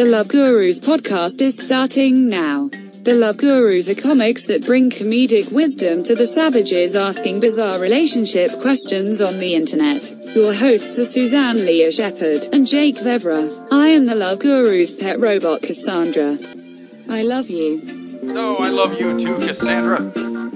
The Love Gurus podcast is starting now. The Love Gurus are comics that bring comedic wisdom to the savages asking bizarre relationship questions on the internet. Your hosts are Suzanne Lea Shepherd and Jake Vevera. I am the Love Gurus pet robot Cassandra. I love you. Oh, I love you too, Cassandra.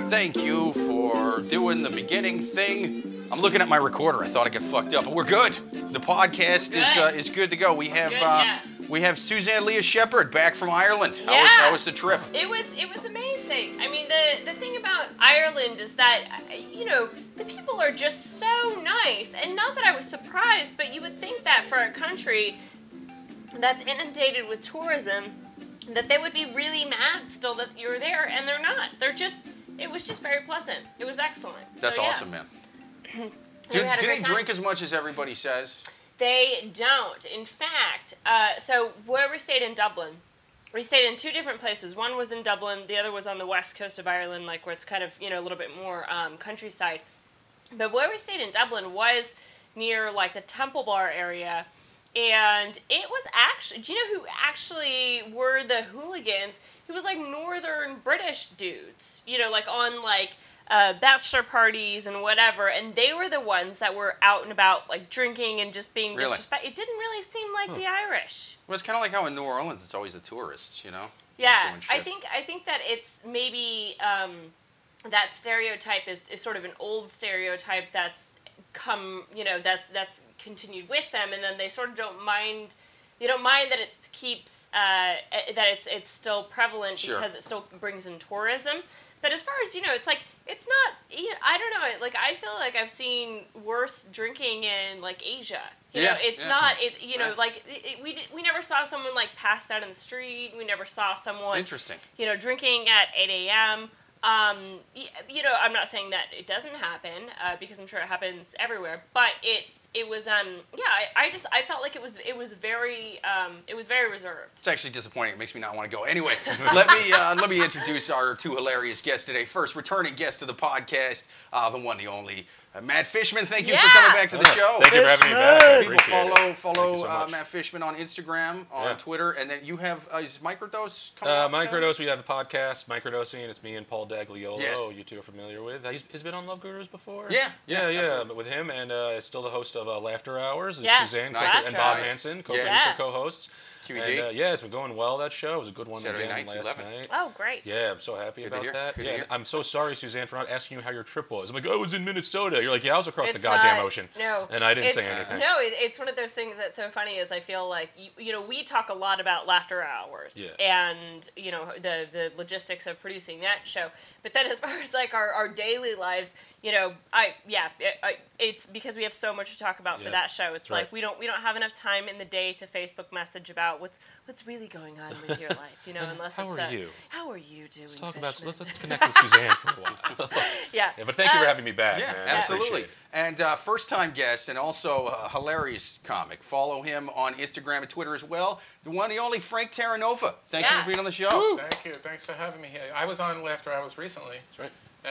Thank you for doing the beginning thing. I'm looking at my recorder. I thought I got fucked up, but we're good. The podcast is uh, Good. is good to go. We have Good, uh, yeah. We have Suzanne Lea Shepherd back from Ireland. How was how was the trip? It was it was amazing. I mean, the the thing about Ireland is that you know the people are just so nice, and not that I was surprised, but you would think that for a country that's inundated with tourism, that they would be really mad still that you're there, and they're not. They're just it was just very pleasant. It was excellent. So, That's yeah. awesome, man. Do, do they time. drink as much as everybody says? They don't. In fact, uh, so where we stayed in Dublin, we stayed in two different places. One was in Dublin, the other was on the west coast of Ireland, like where it's kind of you know a little bit more um, countryside. But where we stayed in Dublin was near like the Temple Bar area, and it was actually. Do you know who actually were the hooligans? It was like northern British dudes, you know, like on like uh, bachelor parties and whatever, and they were the ones that were out and about, like drinking and just being Really? disrespectful. It didn't really seem like the Irish. Well, it's kind of like how in New Orleans it's always the tourists, you know? Yeah, I think I think that it's maybe um, that stereotype is, is sort of an old stereotype that's come, you know, that's that's continued with them, and then they sort of don't mind. They don't mind that it keeps uh, eh, that it's it's still prevalent Sure. because it still brings in tourism. But as far as you know, it's like it's not. I don't know. Like I feel like I've seen worse drinking in like Asia. You know, Yeah, it's yeah. not. It you know Right. like it, we we never saw someone like passed out in the street. We never saw someone Interesting. you know, drinking at 8 a.m. Um, you know, I'm not saying that it doesn't happen uh, because I'm sure it happens everywhere, but it's it was um yeah I, I just I felt like it was it was very um it was very reserved. It's actually disappointing. It makes me not want to go. Anyway, let me uh, let me introduce our two hilarious guests today. First, returning guest to the podcast, uh, the one, the only, uh, Matt Fishman. Thank you for coming back to the show. Thank you for having me back. People appreciate it. follow follow so uh. Matt Fishman on Instagram, on Yeah. Twitter, and then you have uh, is Microdose coming Uh, out soon? Microdose, we have the podcast, Microdosing. It's me and Paul Dagliolo. Yes. You two are familiar with. He's, he's been on Love Gurus before. Yeah, yeah, yeah, yeah. but with him and uh, still the host of uh, Laughter Hours. is Yeah, Suzanne Nice. Coker and Bob Laughter Hansen, co-producer, Yeah. co-hosts. QED. And, uh, yeah, it's been going well. That show it was a good one Saturday again nights, last 11. night. Oh great. Yeah, I'm so happy Good about that. Good yeah, I'm so sorry, Suzanne, for not asking you how your trip was. I'm like, oh, I was in Minnesota. You're like, yeah, I was across It's the goddamn not- ocean. No, And I didn't say anything. No, it, it's one of those things that's so funny. Is I feel like you, you know we talk a lot about laughter hours Yeah. and you know the the logistics of producing that show. But then as far as like our, our daily lives, you know, I yeah, it, I, it's because we have so much to talk about for that show. It's Right. like we don't we don't have enough time in the day to Facebook message about what's what's really going on with your life. You know, unless how it's are a, you? how are you doing? Let's talk about. Let's, let's connect with Suzanne for a while. yeah. yeah, but thank you for Uh, having me back. Yeah, man. I absolutely. Appreciate it. And uh, first time guest and also a hilarious comic. Follow him on Instagram and Twitter as well. The one, the only Frank Terranova. Thank you for being on the show. Thank you. Thanks for having me here. I was on Laughter Hours recently, That's right.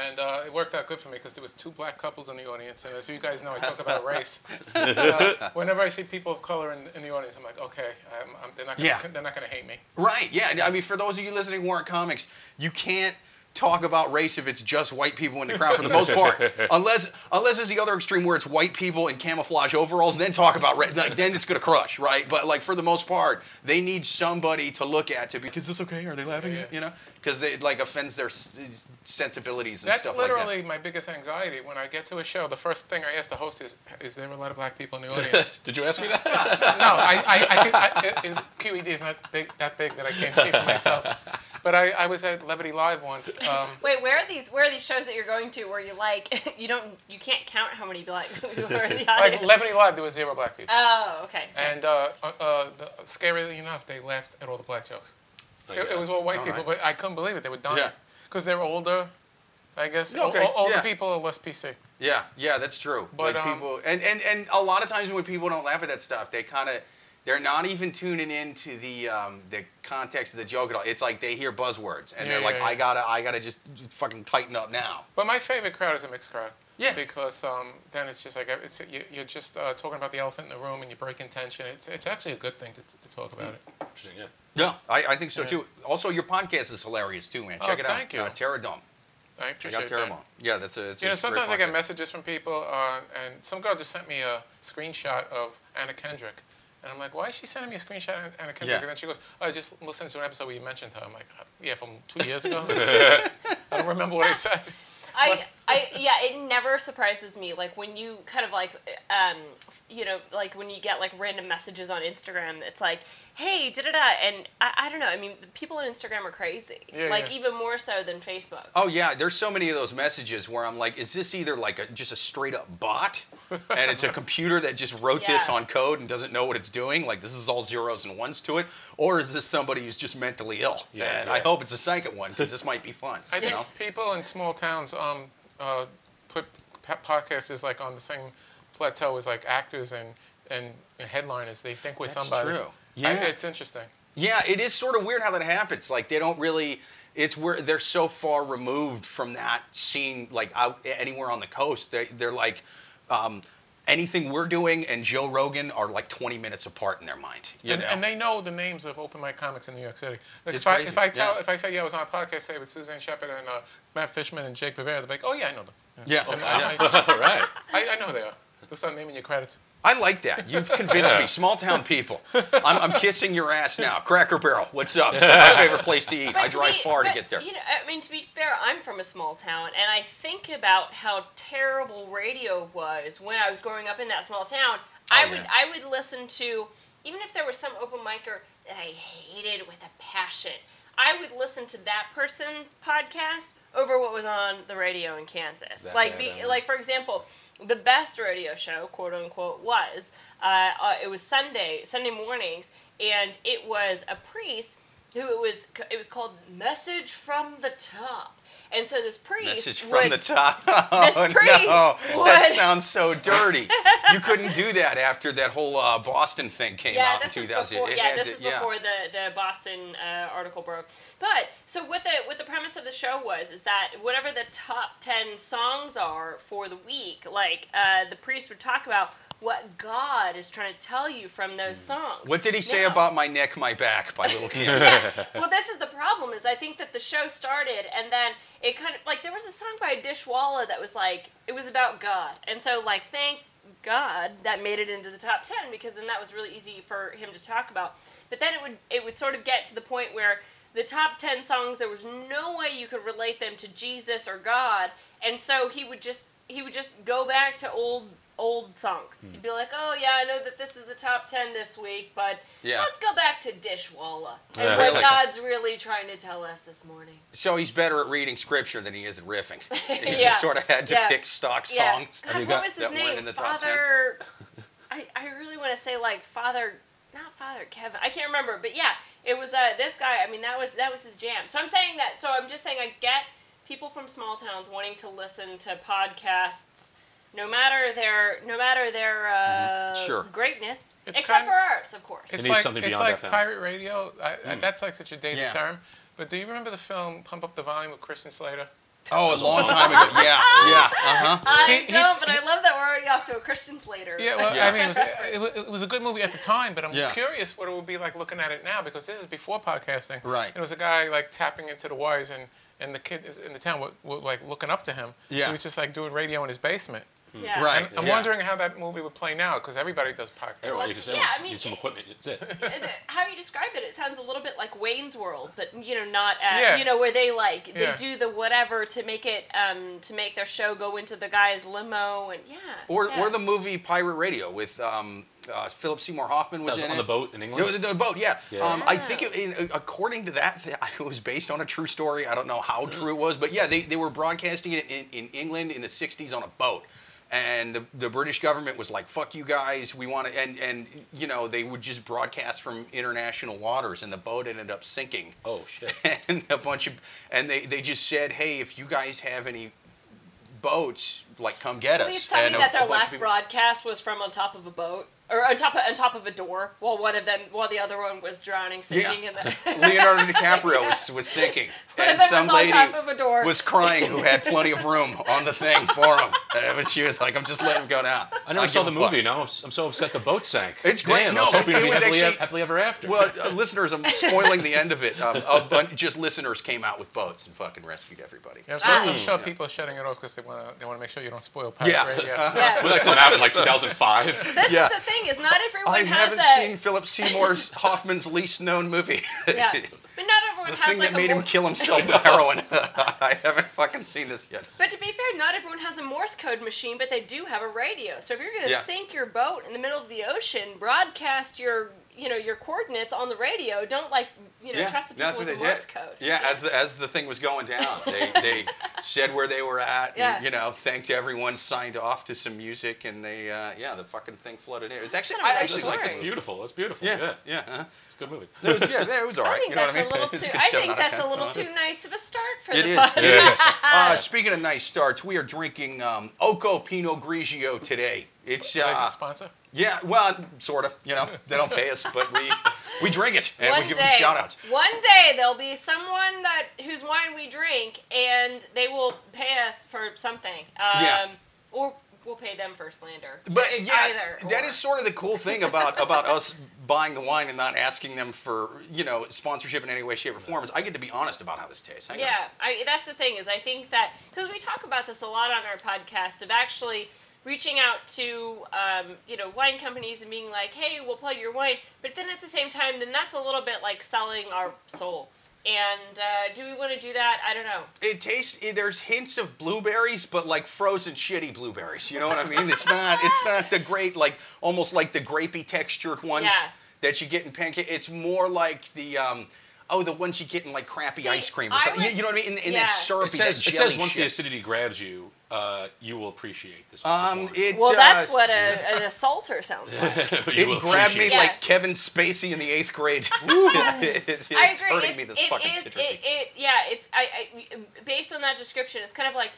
and uh, it worked out good for me because there was two black couples in the audience, and as you guys know, I talk about race. uh, whenever I see people of color in, in the audience, I'm like, okay, I'm, I'm, they're not gonna, Yeah. they're not going to hate me. Right, yeah. I mean, for those of you listening who aren't comics, you can't talk about race if it's just white people in the crowd for the most part. unless unless it's the other extreme where it's white people in camouflage overalls, then talk about race. Like, then it's going to crush, right? But like for the most part, they need somebody to look at to be, is this okay? Are they laughing? Yeah, yeah. You know? Because it like offends their sensibilities and That's stuff That's literally like my biggest anxiety. When I get to a show, the first thing I ask the host is, is there a lot of black people in the audience? Did you ask me that? no, I, I, I, I QED is not big, that big that I can't see for myself. But I, I was at Levity Live once. Um, Wait, where are these? Where are these shows that you're going to where you like you don't you can't count how many black people are in the audience. like audience? Levity Live, there was zero black people. oh, okay. And uh, uh, uh, the, scarily enough, they laughed at all the black jokes. Oh, It, it was all white All people, right. but I couldn't believe it. They were dying Yeah. because they were older. I guess Okay, o- older yeah. people are less PC. Yeah, yeah, that's true. But, like um, people, and, and and a lot of times when people don't laugh at that stuff, they kind of they're not even tuning into the um, the context of the joke at all. It's like they hear buzzwords and Yeah, they're like, yeah, I gotta I gotta just fucking tighten up now. But my favorite crowd is a mixed crowd. Yeah. Because um, then it's just like it's you, you're just uh, talking about the elephant in the room and you break tension. It's it's actually a good thing to, to talk about it. Interesting, yeah. Yeah, I, I think so too. Also, your podcast is hilarious too, man. Oh, Check it out. thank you. Uh, Terra Dome. I Check out Terra that. Yeah, that's a. It's You a know, great sometimes I get messages from people, uh, and some girl just sent me a screenshot of Anna Kendrick. And I'm like, why is she sending me a screenshot of Anna Kendrick? Yeah. And then she goes, oh, I just listened to an episode where you mentioned her. I'm like, "Uh, yeah, from two years ago? I don't remember what I said. I, I, yeah, it never surprises me. Like when you kind of like, um, you know, like when you get like random messages on Instagram, it's like, hey, da da da, and I, I don't know. I mean, people on Instagram are crazy. Yeah, like yeah. even more so than Facebook. Oh yeah, there's so many of those messages where I'm like, is this either like a, just a straight up bot, and it's a computer that just wrote this on code and doesn't know what it's doing, like this is all zeros and ones to it, or is this somebody who's just mentally ill? Yeah, and yeah. I hope it's the second one because this might be fun. I you think know? people in small towns um, uh, put pa- podcasters like on the same plateau as like actors and, and, and headliners. They think we're That's somebody. true. I- Yeah. it's interesting. Yeah, it is sort of weird how that happens. Like they don't really. It's where they're so far removed from that scene, like out anywhere on the coast. They they're like. Um, Anything we're doing and Joe Rogan are like 20 minutes apart in their mind. You and, know? and they know the names of open mic comics in New York City. Like It's if, I, crazy, if I tell, yeah. if I say, yeah, I was on a podcast today with Suzanne Shepherd and uh, Matt Fishman and Jake Rivera, they're like, oh yeah, I know them. yeah, And yeah. I, All right. I, I know who they are. They'll start naming your credits. I like that. You've convinced me. Small town people. I'm, I'm kissing your ass now. Cracker Barrel, what's up? My favorite place to eat. But I drive be- far to get there. You know, I mean, to be fair, I'm from a small town, and I think about how terrible radio was when I was growing up in that small town. Oh, I Oh, would. I would listen to even if there was some open micer that I hated with a passion. I would listen to that person's podcast over what was on the radio in Kansas. That like, bad, be, like for example, the best radio show, quote unquote, was uh, uh, it was Sunday Sunday mornings, and it was a priest who it was it was called Message from the Top, and so this priest Message from would, the top. This Oh, priest no. That sounds so dirty. you couldn't do that after that whole uh, Boston thing came Yeah, out this in is 2000. before. Yeah, this to- is yeah. before the the Boston uh, article broke. But so what the what the premise of the show was is that whatever the top ten songs are for the week, like uh, the priest would talk about what God is trying to tell you from those songs. Mm. What did he say Now- about my neck, my back by Little Kim? yeah. Well, this is the problem. Is I think that the show started, and then it kind of like there was a song by Dishwalla that was like it was about God, and so like thank God that made it into the top ten because then that was really easy for him to talk about. But then it would it would sort of get to the point where the top ten songs there was no way you could relate them to Jesus or God, and so he would just he would just go back to old old songs. He'd be like, "Oh yeah, I know that this is the top 10 this week, but Yeah. let's go back to Dishwalla and Yeah. what Really? God's really trying to tell us this morning." So he's better at reading scripture than he is at riffing. He Yeah. just sort of had to Yeah. pick stock Yeah. songs. God, you what got- was his that weren't name? in the top Father. I, I really want to say like Father, not Father Kevin. I can't remember, but yeah, it was uh, this guy. I mean, that was that was his jam. So I'm saying that. So I'm just saying I get people from small towns wanting to listen to podcasts, no matter their no matter their uh, Sure. greatness, It's except kind- for ours, of course. It's needs like, something it's like FM. pirate radio. I, I, that's like such a dated Yeah. term. But do you remember the film Pump Up the Volume with Christian Slater? Oh, it was a long time ago. Yeah, yeah. Uh huh. I He- he- don't, but I love that we're already off to a Christian Slater. Yeah, well, Yeah. I mean, it was, it, it was a good movie at the time, but I'm Yeah. curious what it would be like looking at it now because this is before podcasting. Right. And it was a guy like tapping into the wires, and, and the kid is in the town were, were like looking up to him. Yeah. He was just like doing radio in his basement. Yeah. Right. And I'm yeah. wondering how that movie would play now because everybody does podcasts. Yeah, well, you can yeah, I mean, need some it- equipment. That's it. How you describe it, it sounds a little bit like Wayne's World, but you know, not at, Yeah. you know where they like they Yeah. do the whatever to make it um, to make their show go into the guy's limo and yeah. Or, yeah. or the movie Pirate Radio with um, uh, Philip Seymour Hoffman was That was in on it. the boat in England. No, the, the boat, yeah. Yeah. Um, I think, it, in, according to that, it was based on a true story. I don't know how true it was, but yeah, they, they were broadcasting it in, in England in the 60s on a boat. And the, the British government was like, fuck you guys, we want to, and, and, you know, they would just broadcast from international waters, and the boat ended up sinking. Oh shit. and a bunch of, and they, they just said, hey, if you guys have any boats, like, come get us. Please tell And me a- that their last people- broadcast was from on top of a boat or on top of on top of a door while one of them while the other one was drowning, sinking in the. Leonardo DiCaprio was, was sinking, One and some was lady of a door. was crying who had plenty of room on the thing for him. But she was like, "I'm just letting him go down." I never don't saw the give fuck. movie. Now I'm, I'm so upset the boat sank. It's great. Damn, No, I was hoping it to be was happily, actually- happily ever after. Well, uh, listeners, I'm spoiling the end of it. Um, a bunch, just listeners came out with boats and fucking rescued everybody. Yeah, I'm sure, Ah. I'm sure people are shutting it off because they want to they want to make sure you don't spoil pirate Yeah. radio. yeah. Will that come out in like 2005? This Yeah. is the thing is not everyone I has haven't a seen Philip Seymour's Hoffman's least known movie. yeah, but not everyone the has thing like that made him kill himself with heroin. I haven't fucking seen this yet. But to be fair, not everyone has a Morse code machine, but they do have a radio. So if you're going to Yeah. sink your boat in the middle of the ocean, broadcast your you know your coordinates on the radio. Don't like you know trust the people that's with what the they Morse did. code. Yeah, as the, as the thing was going down, they, they said where they were at. Yeah. And, you know, thanked everyone, signed off to some music, and they uh, yeah, the fucking thing flooded in. It was actually kind of I a actually story. liked It's this. beautiful. It's beautiful. Yeah, Yeah, yeah. uh-huh. it's a good movie. It was, yeah, yeah, it was all I think you know that's what I mean? a little too. good I think that's a little too nice of a start for It the is. podcast. It is. Uh, speaking of nice starts, we are drinking um, Oko Pinot Grigio today. It's Guys, uh, a sponsor? Yeah, well, sort of. You know, they don't pay us, but we we drink it and one we give day, them shout outs. one day there'll be someone that whose wine we drink, and they will pay us for something. Um, Yeah. Or we'll pay them for slander. But E- yeah, either. that is sort of the cool thing about about us buying the wine and not asking them for you know sponsorship in any way, shape, or form. Is I get to be honest about how this tastes. Yeah, I, that's the thing is I think that because we talk about this a lot on our podcast of actually reaching out to um, you know wine companies and being like, hey, we'll plug your wine, but then at the same time, then that's a little bit like selling our soul. And uh, do we want to do that? I don't know. It tastes. eh, There's hints of blueberries, but like frozen shitty blueberries. You know what I mean? It's not. It's not the great like almost like the grapey textured ones Yeah. that you get in pancake. It's more like the. Um, Oh, the ones you get in like crappy See, ice cream or I something. You- would- you know what I mean? In, in Yeah. that syrupy, It says, that it says once the acidity grabs you, uh, you will appreciate this. this Um, it, Well, uh, that's what a, an assaulter sounds like. It grabbed me appreciate Yeah. like Kevin Spacey in the eighth grade. it's I it's agree. hurting It's, me. This it fucking is- citrusy. It, it, yeah. It's I, I. Based on that description, it's kind of like.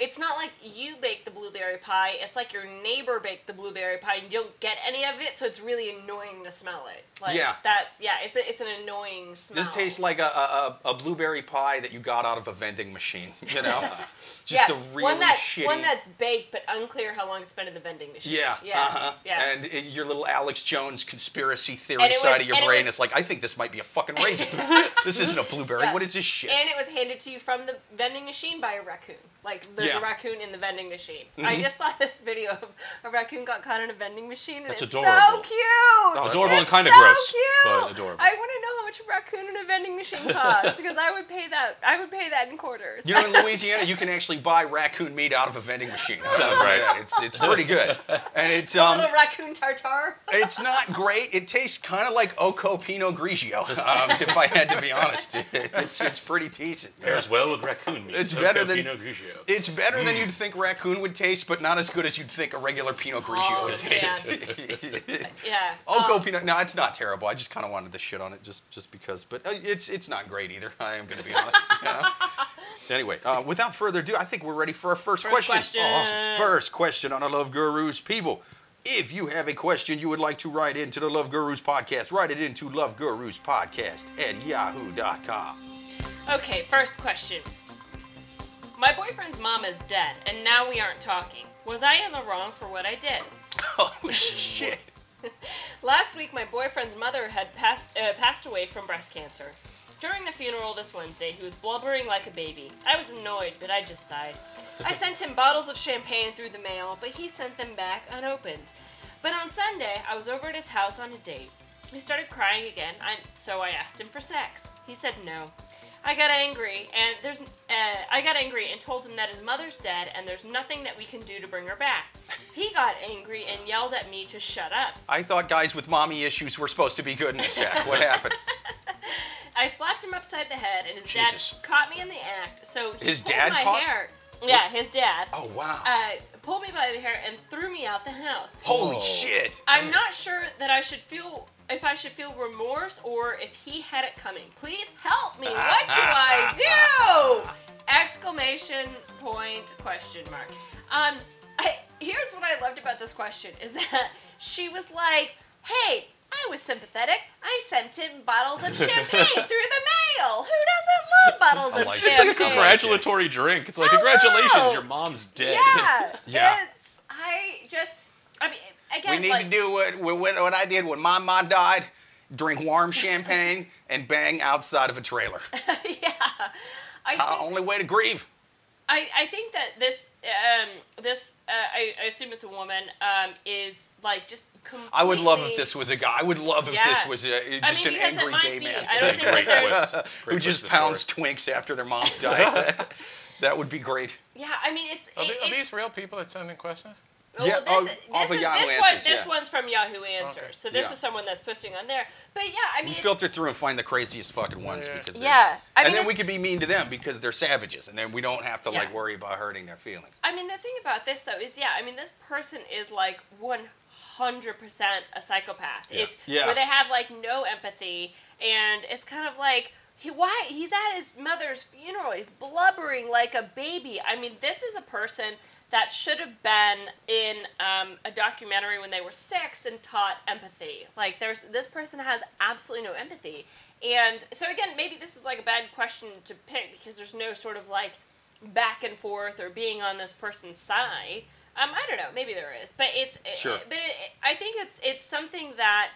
It's not like you bake the blueberry pie. It's like your neighbor baked the blueberry pie, and you don't get any of it, so it's really annoying to smell it. Like, Yeah. That's yeah. It's a, it's an annoying smell. This tastes like a, a, a blueberry pie that you got out of a vending machine. You know, just yeah, a really one that shitty. one that's baked, but unclear how long it's been in the vending machine. yeah, yeah, uh-huh. yeah. And it, your little Alex Jones conspiracy theory it side of your brain was- is like, I think this might be a fucking raisin. this isn't a blueberry. Yeah. What is this shit? And it was handed to you from the vending machine by a raccoon. Like there's Yeah. Mm-hmm. a raccoon in the vending machine. I just saw this video of a raccoon got caught in a vending machine, and That's it's adorable. so cute. Oh, Adorable and kind of so gross, cute. but adorable. I want to know how much a raccoon in a vending machine costs because I would pay that. I would pay that in quarters. You know, in Louisiana, you can actually buy raccoon meat out of a vending machine. Sounds right. Yeah, it's it's pretty good, and it's a um, little raccoon tartare. it's not great. It tastes kind of like Oko Pinot Grigio, um, if I had to be honest. It's it's pretty decent. Pairs well with raccoon meat. It's Oko better than- Pinot Grigio. It's better Mm. than you'd think raccoon would taste, but not as good as you'd think a regular Pinot Grigio Oh, would taste. man. Yeah. Oko Um, Pinot. No, it's not terrible. I just kind of wanted to shit on it just just because, but uh, it's it's not great either. I am going to be honest. you know? Anyway, uh, without further ado, I think we're ready for our first, First question. question. Awesome. First question on the Love Gurus, people. If you have a question you would like to write into the Love Gurus podcast, write it into Love Gurus podcast at yahoo.com. Okay, first question. My boyfriend's mom is dead, and now we aren't talking. Was I in the wrong for what I did? Oh shit! Last week, my boyfriend's mother had passed, uh, passed away from breast cancer. During the funeral this Wednesday, he was blubbering like a baby. I was annoyed, but I just sighed. I sent him bottles of champagne through the mail, but he sent them back unopened. But on Sunday, I was over at his house on a date. He started crying again, I, so I asked him for sex. He said no. I got angry, and there's uh, I got angry and told him that his mother's dead, and there's nothing that we can do to bring her back. He got angry and yelled at me to shut up. I thought guys with mommy issues were supposed to be good in the sack. What happened? I slapped him upside the head, and his Jesus. dad caught me in the act. So he His pulled dad my caught- hair. Yeah, his dad. Oh wow! Uh, pulled me by the hair and threw me out the house. Holy Oh. shit! I'm not sure that I should feel if I should feel remorse or if he had it coming. Please help me. What do I do? Exclamation point question mark. Um, I here's what I loved about this question is that she was like, "Hey, I was sympathetic. I sent him bottles of champagne through the mail. Who doesn't love bottles I of like it. It's champagne?" like a congratulatory drink. It's like, Hello. congratulations, your mom's dead. Yeah, Yeah. It's I just, I mean, We need like, to do what, what, what I did when my mom died drink warm champagne and bang outside of a trailer. yeah. I It's the think- only way to grieve. I, I think that this um this uh, I, I assume it's a woman um is like just completely. I would love if this was a guy. I would love if Yeah. this was a, I just mean, an angry gay be. man I don't think Great there's. Great who just to the pounds twinks after their moms die. that would be great. Yeah, I mean it's. Are, it- are it's these real people that send in questions? Oh, well, Yeah, this, oh, this, off of is, Yahoo this one Answers, this one's from Yahoo Answers. Okay. So this Yeah. is someone that's posting on there. But yeah, I mean, We filter through and find the craziest fucking ones Yeah. because yeah, I mean, and then we it's- could be mean to them because they're savages, and then we don't have to like worry about hurting their feelings. I mean, the thing about this though is, yeah, I mean, this person is like one hundred percent a psychopath. Yeah. It's Yeah. where they have like no empathy, and it's kind of like he why he's at his mother's funeral. He's blubbering like a baby. I mean, this is a person that should have been in um, a documentary when they were six and taught empathy. Like, there's this person has absolutely no empathy, and so again, maybe this is like a bad question to pick because there's no sort of like back and forth or being on this person's side. Um, I don't know. Maybe there is, but it's Sure. but it, I think it's it's something that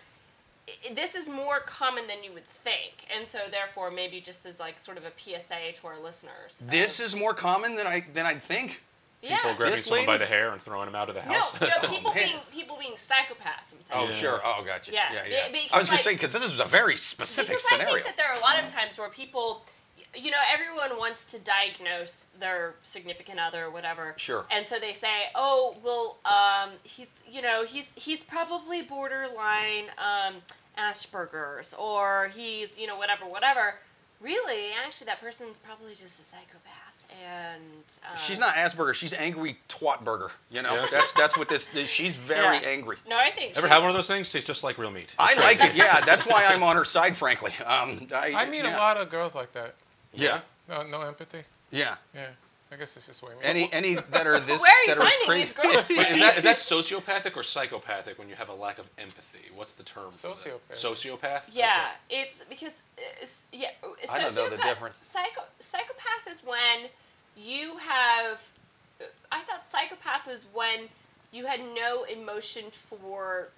this is more common than you would think, and so therefore maybe just as like sort of a PSA to our listeners. This Um, is more common than I than I'd think. Yeah. People grabbing This someone by the hair and throwing them out of the house. no, people man. being people being psychopaths. I'm saying. Oh Yeah. sure. Oh gotcha. Yeah, Yeah, yeah. because, I was gonna like- say because this is a very specific because I think that there are a lot of times where people, you know, everyone wants to diagnose their significant other or whatever. Sure. And so they say, oh, well, um, he's, you know, he's he's probably borderline um, Asperger's or he's, you know, whatever, whatever. Really, actually, that person's probably just a psychopath, and uh, She's not Asperger. She's angry twatburger. You know, Yeah. that's that's what this. this- She's very Yeah. angry. No, I think. Ever she's- have one of those things? Tastes just like real meat. I like it. Yeah, that's why I'm on her side. Frankly, um, I, I meet yeah. a lot of girls like that. Yeah, No, no empathy. yeah. Yeah, I guess this is way me. Any any that are this Where are you that are as finding crazy. these girls? Wait, is that is that sociopathic or psychopathic when you have a lack of empathy? What's the term? Sociopath. Sociopath. Yeah, it's because uh, it's, yeah. I don't know the difference. Psycho psychopath is when you have. I thought psychopath was when you had no emotion for,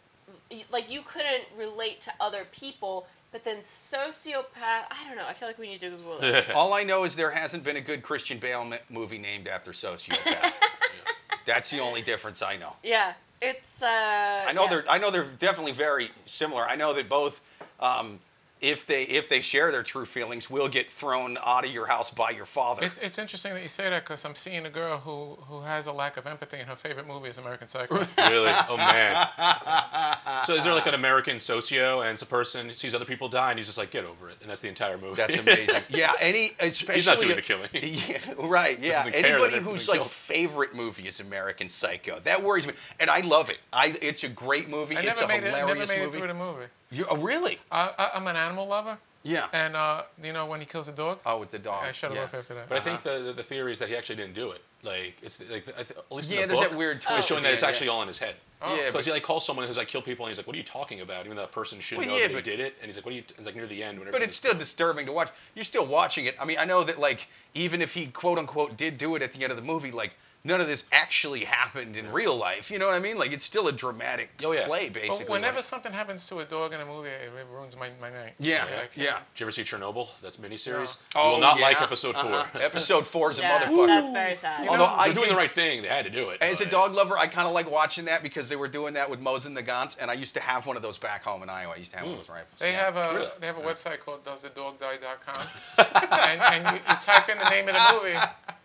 like you couldn't relate to other people. But then sociopath, I don't know. I feel like we need to Google this. All I know is there hasn't been a good Christian Bale movie named after sociopath. That's the only difference I know. yeah, it's. Uh, I know yeah. they're I know they're definitely very similar. I know that both, um, if they if they share their true feelings, will get thrown out of your house by your father. It's, it's interesting that you say that because I'm seeing a girl who, who has a lack of empathy and her favorite movie is American Psycho. Really? Oh man. So is there like an American socio and it's a person sees other people die and he's just like, get over it, and that's the entire movie. That's amazing. yeah, any especially He's not doing the killing. Yeah, right. Yeah, doesn't care that anybody they're whose like killed. favorite movie is American Psycho. That worries me, and I love it. I it's a great movie. I it's a made it. Never hilarious made it movie. Through the movie. You, oh, really? I, I, I'm an animal lover, Yeah. and uh, you know when he kills the dog, Oh, with the dog. I shut yeah. it off after that. But I think the, the the theory is that he actually didn't do it. Like it's like th- at least in Yeah, the there's book, that weird Oh. twist. It's showing that it's end, actually all in his head. Yeah, because but- he like calls someone who's like kill people and he's like, "What are you talking about?" Even though that person should Well, know yeah, that but- he did it, and he's like, "What are you?" It's like near the end when. But it's still disturbing to watch. You're still watching it. I mean, I know that like even if he quote unquote did do it at the end of the movie, like none of this actually happened in real life. You know what I mean? Like it's still a dramatic Oh, yeah. play, But whenever like- something happens to a dog in a movie, it, it ruins my, my night. yeah, I can't- yeah. Did you ever see Chernobyl? That's miniseries. Oh, you will not yeah. like episode 4 Uh-huh. Episode four is a Yeah, motherfucker. that's very sad. Although I They're doing the right thing. They had to do it. As a dog lover, I kind of like watching that because they were doing that with Mosin-Nagants, and I used to have one of those back home in Iowa. I used to have one of those rifles. They Yeah. have a Really? they have a website called doesthedogdie.com, and, and you, you type in the name of the movie,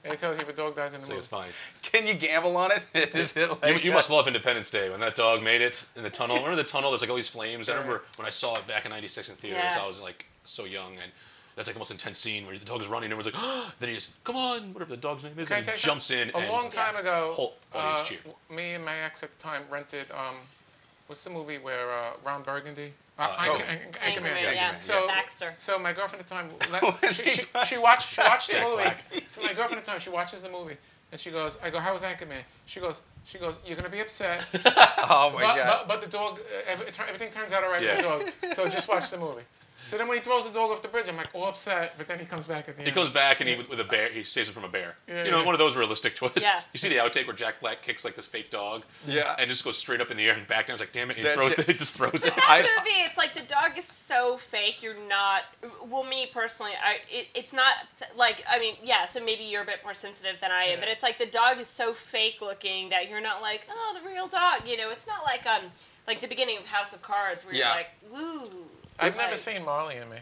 and it tells you if a dog dies in the So movie. it's fine. Can you gamble on it? Is it You, like you uh, must love Independence Day when that dog made it in the tunnel. Remember the tunnel? There's like all these flames. I remember when I saw it back in '96 in theaters. Yeah. I was like so young, and that's like the most intense scene where the dog is running. Everyone's like, oh, then he just come on, whatever the dog's name is, Can and he jumps in. A and long time ago, whole uh, cheer. me and my ex at the time rented. Um, what's the movie where uh, Ron Burgundy? Uh, Uh, Anchor- oh. Anchor- Anchorman, Anchorman. yeah. So- Baxter. So my girlfriend at the time, let, she, she, busts she watched she watched the movie. So my girlfriend at the time, she watches the movie, And she goes, I go, how was Anchorman? She goes, she goes, you're gonna be upset, Oh my but, god. but, but the dog, uh, everything turns out all right with the dog. So just watch the movie. So then when he throws the dog off the bridge, I'm like, all upset, but then he comes back at the He end. comes back and he with a bear. He saves it from a bear. Yeah, you know, yeah. one of those realistic twists. Yeah. You see the outtake where Jack Black kicks like this fake dog. Yeah. And just goes straight up in the air and back down. It's like, damn it! And he That's throws it. it. Just throws it. That movie, it's like the dog is so fake. You're not. Well, me personally, I it, it's not like I mean, yeah. So maybe you're a bit more sensitive than I am, yeah. but it's like the dog is so fake looking that you're not like, oh, the real dog. You know, it's not like um like the beginning of House of Cards where Yeah. you're like, woo. I've never like- seen Marley and Me.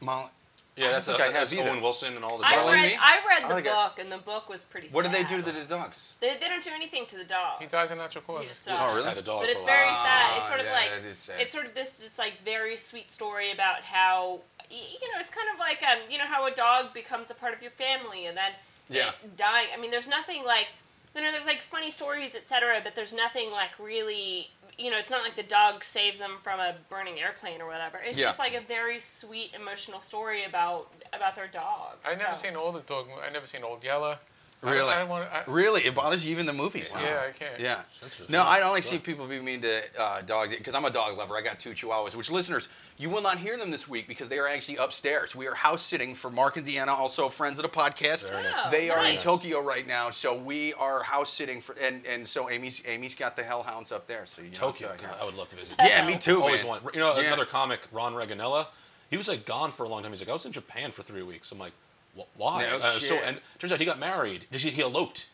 Marley. Yeah, that's, I don't think I that's have either. Owen Wilson and all the dogs. Marley read Me? I read the like it. book and the book was pretty. What do they do to the dogs? They, they don't do anything to the dog. He dies of natural He just dies. Oh, really? Had a dog But it's a while. very sad. It's Ah, sort of yeah, like that is sad. it's sort of this just like very sweet story about how you know it's kind of like um you know how a dog becomes a part of your family and then Yeah. dying. I mean, there's nothing like you know there's like funny stories etc. But there's nothing like really you know it's not like the dog saves them from a burning airplane or whatever. It's Yeah. just like a very sweet emotional story about about their dog. I never So- seen all the dog. mo- I never seen Old Yeller. I- Really? I, don't want. I, Really, it bothers you even the movies. Yeah, I can't. Yeah. No, I only see people be mean to uh, dogs because I'm a dog lover. I got two Chihuahuas, which listeners, you will not hear them this week because they are actually upstairs. We are house sitting for Mark and Deanna, also friends of the podcast. Very nice. They are in. Tokyo right now, so we are house sitting for, and, and so Amy's Amy's got the hellhounds up there. So you Tokyo. uh, God, I would love to visit. Yeah, me too, Always man. want. You know, Yeah. another comic, Ron Reganella. He was like gone for a long time. He's like, I was in Japan for three weeks. I'm like, "Wh- why? No uh, so shit. and turns out he got married. He he eloped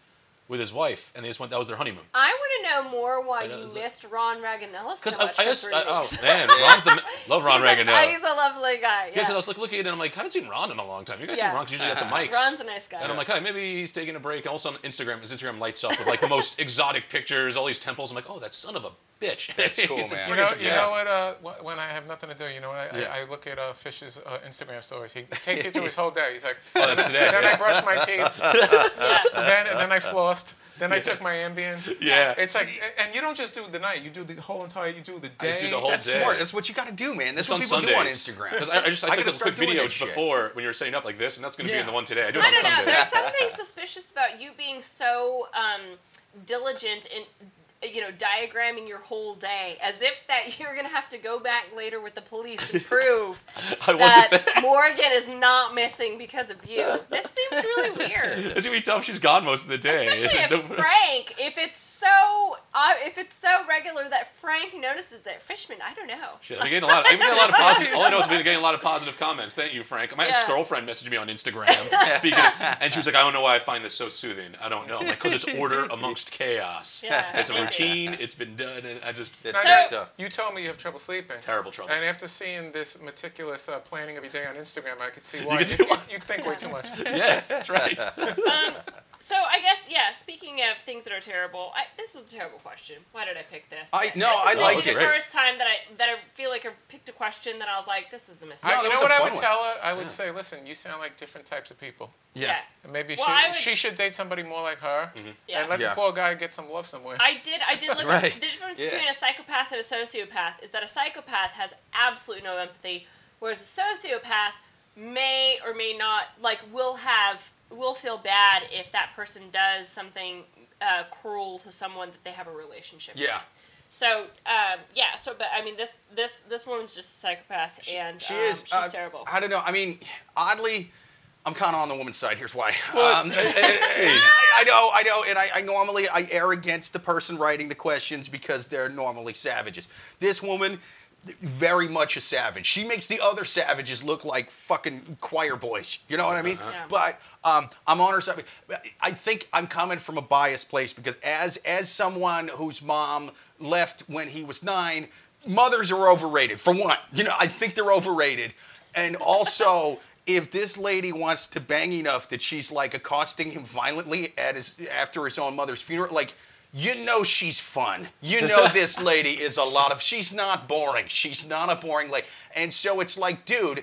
with his wife, and they just went. That was their honeymoon. I want to know more why I know, you it's like- missed Ron Raganella so Because much I, I for just, three I, oh man, Ron's the love Ron he's, Reganella. a, he's a lovely guy. Yeah, Yeah, because I was like looking at it, and I'm like, I haven't seen Ron in a long time. You guys Yeah. see Ron? 'Cause usually at the mics. Ron's a nice guy. and I'm like, hey, maybe he's taking a break. And also on Instagram, his Instagram lights up with like the most exotic pictures, all these temples. I'm like, oh, that son of a bitch. That's cool, man. You know, you know what? Uh, when I have nothing to do, you know, what? I, Yeah. I, I look at uh, Fish's uh, Instagram stories. He takes you through his whole day. He's like, Oh, that's today. then I brushed my teeth, yeah. then then I flossed, then I took my Ambien. Yeah. It's like, and you don't just do the night. You do the whole entire. You do the day. do the whole That's day. smart. That's what you got to do, man. That's Just what on people do on Instagram. Because I, I just I, I took gotta a quick video before when you were setting up like this, and that's going to be in the one today. I do it I on don't know. Sundays. There's something suspicious about you being so um, diligent in, you know, diagramming your whole day, as if that you're gonna have to go back later with the police and prove I wasn't there. that Morgan is not missing because of you. This seems really weird. It's gonna be tough. She's gone most of the day. Especially if no- Frank, if it's so, uh, if it's so regular that Frank notices it. Fishman, I don't know. Shit, I've been getting a lot. I've been getting a lot of positive. All I know is I've been getting a lot of positive comments. Thank you, Frank. My Yeah. ex-girlfriend messaged me on Instagram, speaking, of, and she was like, "I don't know why I find this so soothing. I don't know, like, because it's order amongst chaos. Yeah, It's a maybe. routine. It's been done, and I just That's So- good stuff. You told me you have trouble sleeping. terrible trouble. And after seeing this meticulous uh, planning of your day on Instagram, I could see why. You You, could see why. you think way too much. yeah, that's right. So I guess yeah. Speaking of things that are terrible, I, this was a terrible question. Why did I pick this? I- no, this I is like it. the first time that I that I feel like I picked a question that I was like, this was a mistake. No, I, you know what I would one. tell her? I would say, listen, you sound like different types of people. yeah. And maybe Well, she, would- she should date somebody more like her. Mm-hmm. Yeah. And let Yeah. the poor guy get some love somewhere. I did. I did look Right. at the difference Yeah. between a psychopath and a sociopath. Is that a psychopath has absolutely no empathy, whereas a sociopath may or may not like will have will feel bad if that person does something uh, cruel to someone that they have a relationship Yeah. with. So um, yeah. So but I mean this this this woman's just a psychopath and She um, is. she's uh, terrible. I don't know. I mean, oddly, I'm kind of on the woman's side. Here's why. Um, I know, I know, and I, I normally I err against the person writing the questions because they're normally savages. This woman, very much a savage. She makes the other savages look like fucking choir boys. You know what I mean? Yeah. But um, I'm on her side. I think I'm coming from a biased place because as as someone whose mom left when he was nine, mothers are overrated. For one, you know, I think they're overrated, and also. If this lady wants to bang enough that she's like accosting him violently at his after his own mother's funeral, like you know she's fun. You know this lady is a lot of. She's not boring. She's not a boring lady, and so it's like, dude,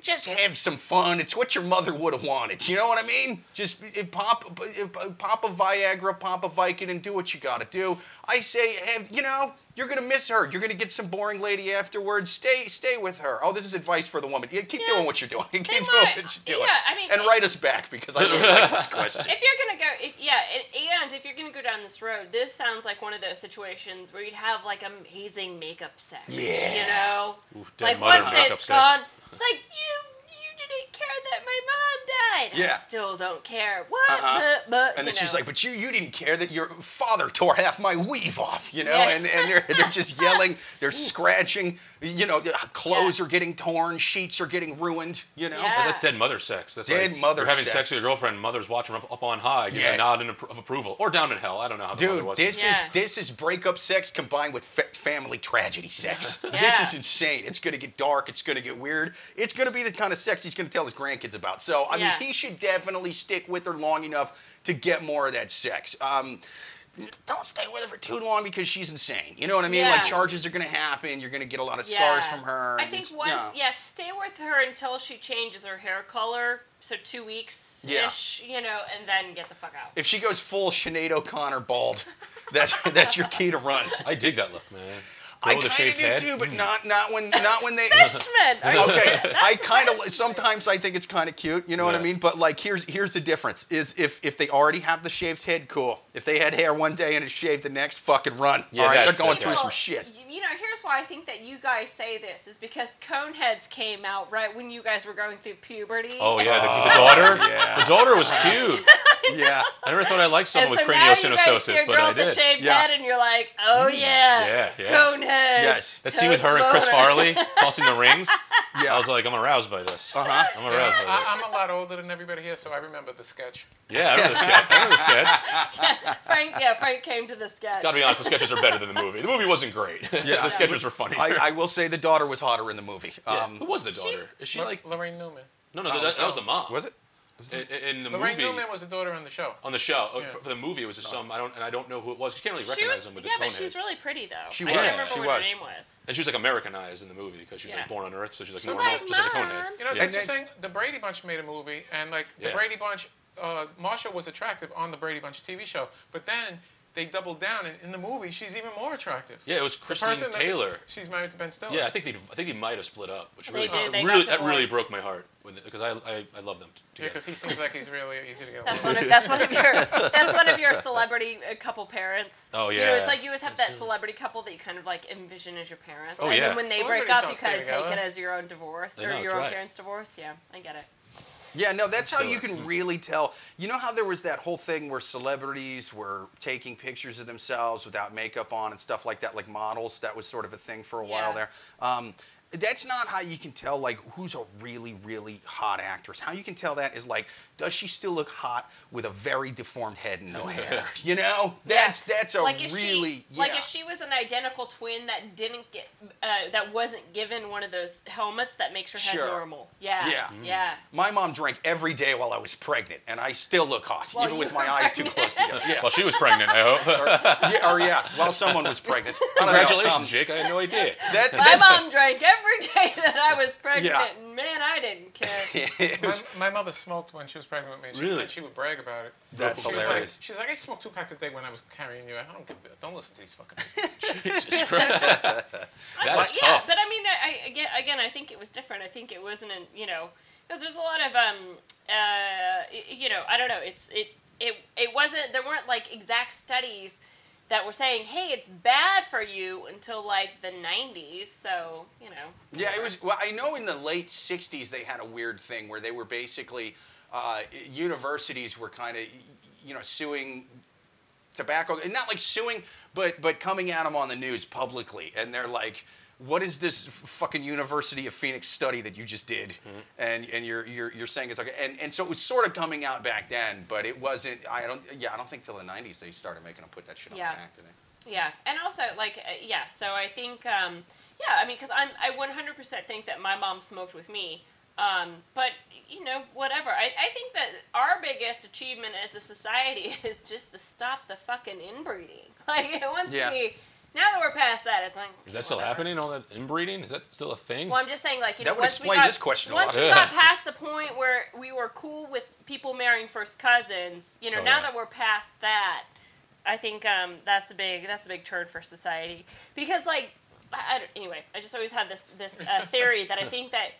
just have some fun. It's what your mother would have wanted. You know what I mean? Just eh, pop, eh, pop a Viagra, pop a Vicodin, and do what you got to do. I say, have you know, You're gonna miss her. You're gonna get some boring lady afterwards. Stay, stay with her. Oh, this is advice for the woman. Yeah, keep Yeah. doing what you're doing. keep doing what you're doing. Yeah, I mean, and it- write us back because I really like this question. if you're gonna go, if, yeah, and, and if you're gonna go down this road, this sounds like one of those situations where you'd have like amazing makeup sex. Yeah. You know, Oof, like mother once makeup it's sex. gone, it's like you you didn't care that my mom died. Yeah. I still don't care. What? Uh-huh. But, but, And then you she's like, "But you, you didn't care that your father tore half my weave off, you know." Yeah. And and they're they're just yelling, they're scratching, you know, clothes Yeah. are getting torn, sheets are getting ruined, you know. Yeah. Well, that's dead mother sex. That's Dead like mother You're having sex. sex with your girlfriend, mother's watching up, up on high, giving Yes. a nod in of approval, or down in hell. I don't know how the mother Dude, was. this Yeah. is this is breakup sex combined with fa- family tragedy sex. This is insane. It's gonna get dark. It's gonna get weird. It's gonna be the kind of sex he's gonna tell his grandkids about. So I Yeah. mean, he should definitely stick with her long enough to get more of that sex. Um, don't stay with her for too long because she's insane. You know what I mean? Like charges are gonna happen. You're gonna get a lot of scars Yeah. from her. I think it's- once, yeah. yeah, stay with her until she changes her hair color. So two weeks ish, you know, and then get the fuck out. If she goes full Sinead O'Connor bald, that's that's your key to run. I dig that look, man. I Girl with a kind of do head. too, but mm. not not when not when they. Fishman, are you okay i kind of sometimes i think it's kind of cute you know what i mean but like here's here's the difference is if if they already have the shaved head cool if they had hair one day and it's shaved the next fucking run Yeah, all right they're going it. through some shit You you know, here's why I think that you guys say this is because Coneheads came out right when you guys were going through puberty. Oh yeah, the, the oh, daughter. yeah. The daughter was cute. yeah I never thought I liked someone and with so now you guys see craniosynostosis, but girl I with the shaved Yeah. head, and you're like, oh mm. yeah, Yeah, yeah. Conehead. Yes. That scene with her and Chris. Farley tossing the rings. yeah I was like, I'm aroused by this. uh-huh I'm aroused by this. I, I'm a lot older than everybody here, so I remember the sketch. Yeah, I remember the sketch. I remember the sketch. Frank, yeah, Frank came to the sketch. Gotta be honest, the sketches are better than the movie. The movie wasn't great. Yeah. the sketches were funny. I, I will say the daughter was hotter in the movie Yeah. um Who was the daughter? she's- Is she Lo- like? Laraine Newman. No, no, Oh, that, that was the mom. was it In, in the Laraine movie, Newman was the daughter on the show. on the show, oh, Yeah. for, for the movie, it was just some I don't and I don't know who it was. You can't really recognize was, them with the yeah, but she's really pretty though. She I was. can't remember she what was. her name was. And she was like Americanized in the movie because she's Yeah. like born on Earth, so she's like She's normal, like, just like a cone You know, it's Yeah. interesting. The Brady Bunch made a movie, and like the Yeah. Brady Bunch, uh, Marsha was attractive on the Brady Bunch TV show, but then they doubled down, and in the movie, she's even more attractive. Yeah, it was The Christine person that- Taylor. she's married to Ben Stiller. Yeah, I think they I think he might have split up, which They really did, they really got that really broke my heart because I, I I love them. Yeah, because he seems like he's really easy to get That's along one with. of that's one of your that's one of your celebrity uh, couple parents. Oh, yeah, You know, it's like you always have That's that true. celebrity couple that you kind of like envision as your parents. Oh, and yeah. then when they break up, you kind of take it as your own divorce I or know, your own right. parents' divorce. Yeah, I get it. Yeah, no, that's how you can really tell. You know how there was that whole thing where celebrities were taking pictures of themselves without makeup on and stuff like that, like models. That was sort of a thing for a while there. Um, that's not how you can tell like who's a really really hot actress. How you can tell that is like, does she still look hot with a very deformed head and no hair? You know, that's Yeah. that's a like if really she, like if she was an identical twin that didn't get uh, that wasn't given one of those helmets that makes her head Sure. normal. Yeah. Yeah. Yeah. My mom drank every day while I was pregnant, and I still look hot, While even with my were eyes too pregnant. close together. Yeah. Well, she was pregnant. I hope. or, yeah, or yeah, while someone was pregnant. I don't know, Congratulations, um, Jake. I had no idea. that, My mom drank every day that I was pregnant, Yeah. and man, I didn't care. it My, my mother smoked when she was pregnant with me. She, Really? And she would brag about it. That's she was hilarious. like, she's like, I smoked two packs a day when I was carrying you. I don't give, a- don't listen to these fucking. people." Jesus Christ. That's think- yeah, tough. but I mean, I, I again, again, I think it was different. I think it wasn't, an, you know, because there's a lot of, um, uh, you know, I don't know. It's it, it, it wasn't. There weren't like exact studies that were saying, hey, it's bad for you until like the '90s. So you know. yeah, it was. Well, I know in the late '60s they had a weird thing where they were basically uh, universities were kind of, you know, suing tobacco, and not like suing, but but coming at them on the news publicly, and they're like. What is this f- fucking University of Phoenix study that you just did, and and you're you're you're saying it's okay, and and so it was sort of coming out back then, but it wasn't. I don't. Yeah, I don't think till the '90s they started making them put that shit on Yeah. the pack, did they? Yeah, and also like uh, yeah, so I think um, yeah, I mean because I'm I 100% think that my mom smoked with me, um, but you know whatever. I, I think that our biggest achievement as a society is just to stop the fucking inbreeding. Like once Yeah. we now that we're past that, it's like Is that still whatever. happening? All that inbreeding? Is that still a thing? Well, I'm just saying, like you That know, would once we got, this question a once lot. we got past the point where we were cool with people marrying first cousins, you know, Oh, now yeah. that we're past that, I think um, that's a big that's a big turn for society because like I, I don't- anyway I just always had this this uh, theory that I think that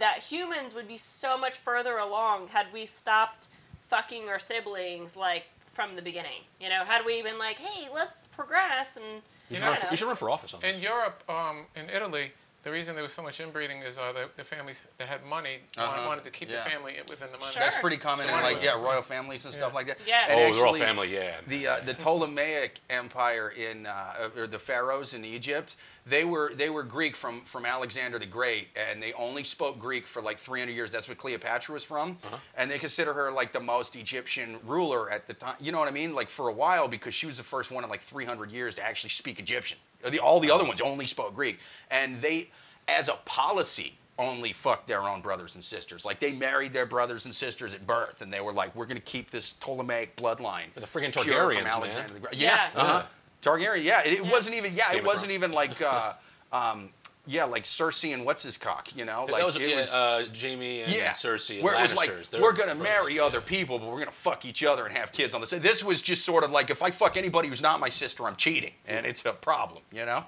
that humans would be so much further along had we stopped fucking our siblings like from the beginning. You know, had we been like, hey, let's progress and You should, know- run for, you should run for office on this. In Europe, um, in Italy, the reason there was so much inbreeding is uh, the, the families that had money Uh-huh. wanted to keep Yeah. the family within the money. Sure. That's pretty common in like yeah royal families and stuff like that. Yeah. And oh, they're all family, yeah. The uh, the Ptolemaic Empire in uh, or the pharaohs in Egypt, they were they were Greek from from Alexander the Great, and they only spoke Greek for like 300 years. That's what Cleopatra was from, and they consider her like the most Egyptian ruler at the time. You know what I mean? Like for a while because she was the first one in like 300 years to actually speak Egyptian. The, all the other ones only spoke Greek, and they, as a policy. Only fucked their own brothers and sisters. Like they married their brothers and sisters at birth, and they were like, "We're going to keep this Ptolemaic bloodline." The friggin' pure Targaryens, from man. Alexander the Great. Yeah. Yeah, uh-huh. Targaryen. Yeah, it, it Yeah. wasn't even. Yeah, Game it wasn't even like. Uh, um, yeah, like Cersei and what's his cock. You know, like that was, it yeah, was. uh, Jamie and yeah, Cersei and where it was like we're gonna brothers. marry other people, but we're gonna fuck each other and have kids on the same. This was just sort of like if I fuck anybody who's not my sister, I'm cheating, and it's a problem. You know,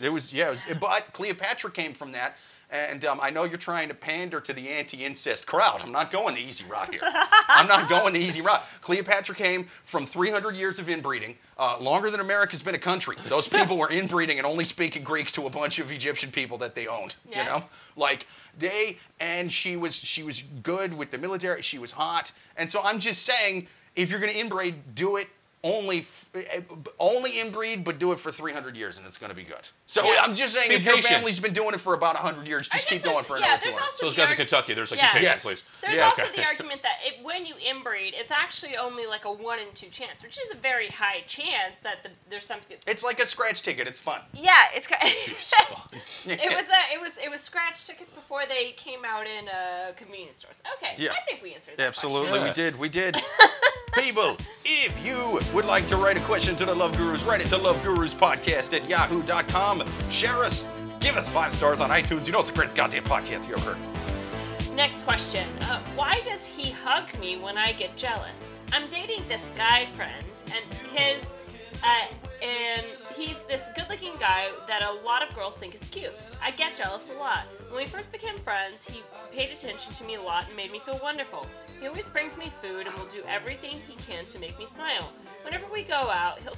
it was yeah. It was, but Cleopatra came from that. And um, I know you're trying to pander to the anti-incest crowd. I'm not going the easy route here. I'm not going the easy route. Cleopatra came from 300 years of inbreeding, uh, longer than America's been a country. Those people were inbreeding and only speaking Greek to a bunch of Egyptian people that they owned. Yeah. You know, like they and she was she was good with the military. She was hot, and so I'm just saying, if you're going to inbreed, do it only eh, only inbreed, but do it for 300 years, and it's going to be good. So Yeah. I'm just saying, Be if your family's been doing it for about 100 years, just keep going for yeah, another there's 200. also So those the guys in Kentucky, there's like, Yeah. be patient, Yes. please. There's Yeah, also okay. the argument that it, when you inbreed, it's actually only like a one in two chance, which is a very high chance that the, there's something. It's like a scratch ticket. It's fun. Yeah, it's kind. it was uh, it was it was scratch tickets before they came out in uh, convenience stores. Okay, Yeah. I think we answered that. Absolutely, question. we did. We did. People, if you would like to write a question to the Love Gurus, write it to loveguruspodcast at yahoo.com. Share us. Give us five stars on iTunes. You know it's the greatest goddamn podcast you've ever heard. Next question. Uh, why does he hug me when I get jealous? I'm dating this guy friend, and his, uh, and he's this good-looking guy that a lot of girls think is cute. I get jealous a lot. When we first became friends, he paid attention to me a lot and made me feel wonderful. He always brings me food and will do everything he can to make me smile. Whenever we go out, he'll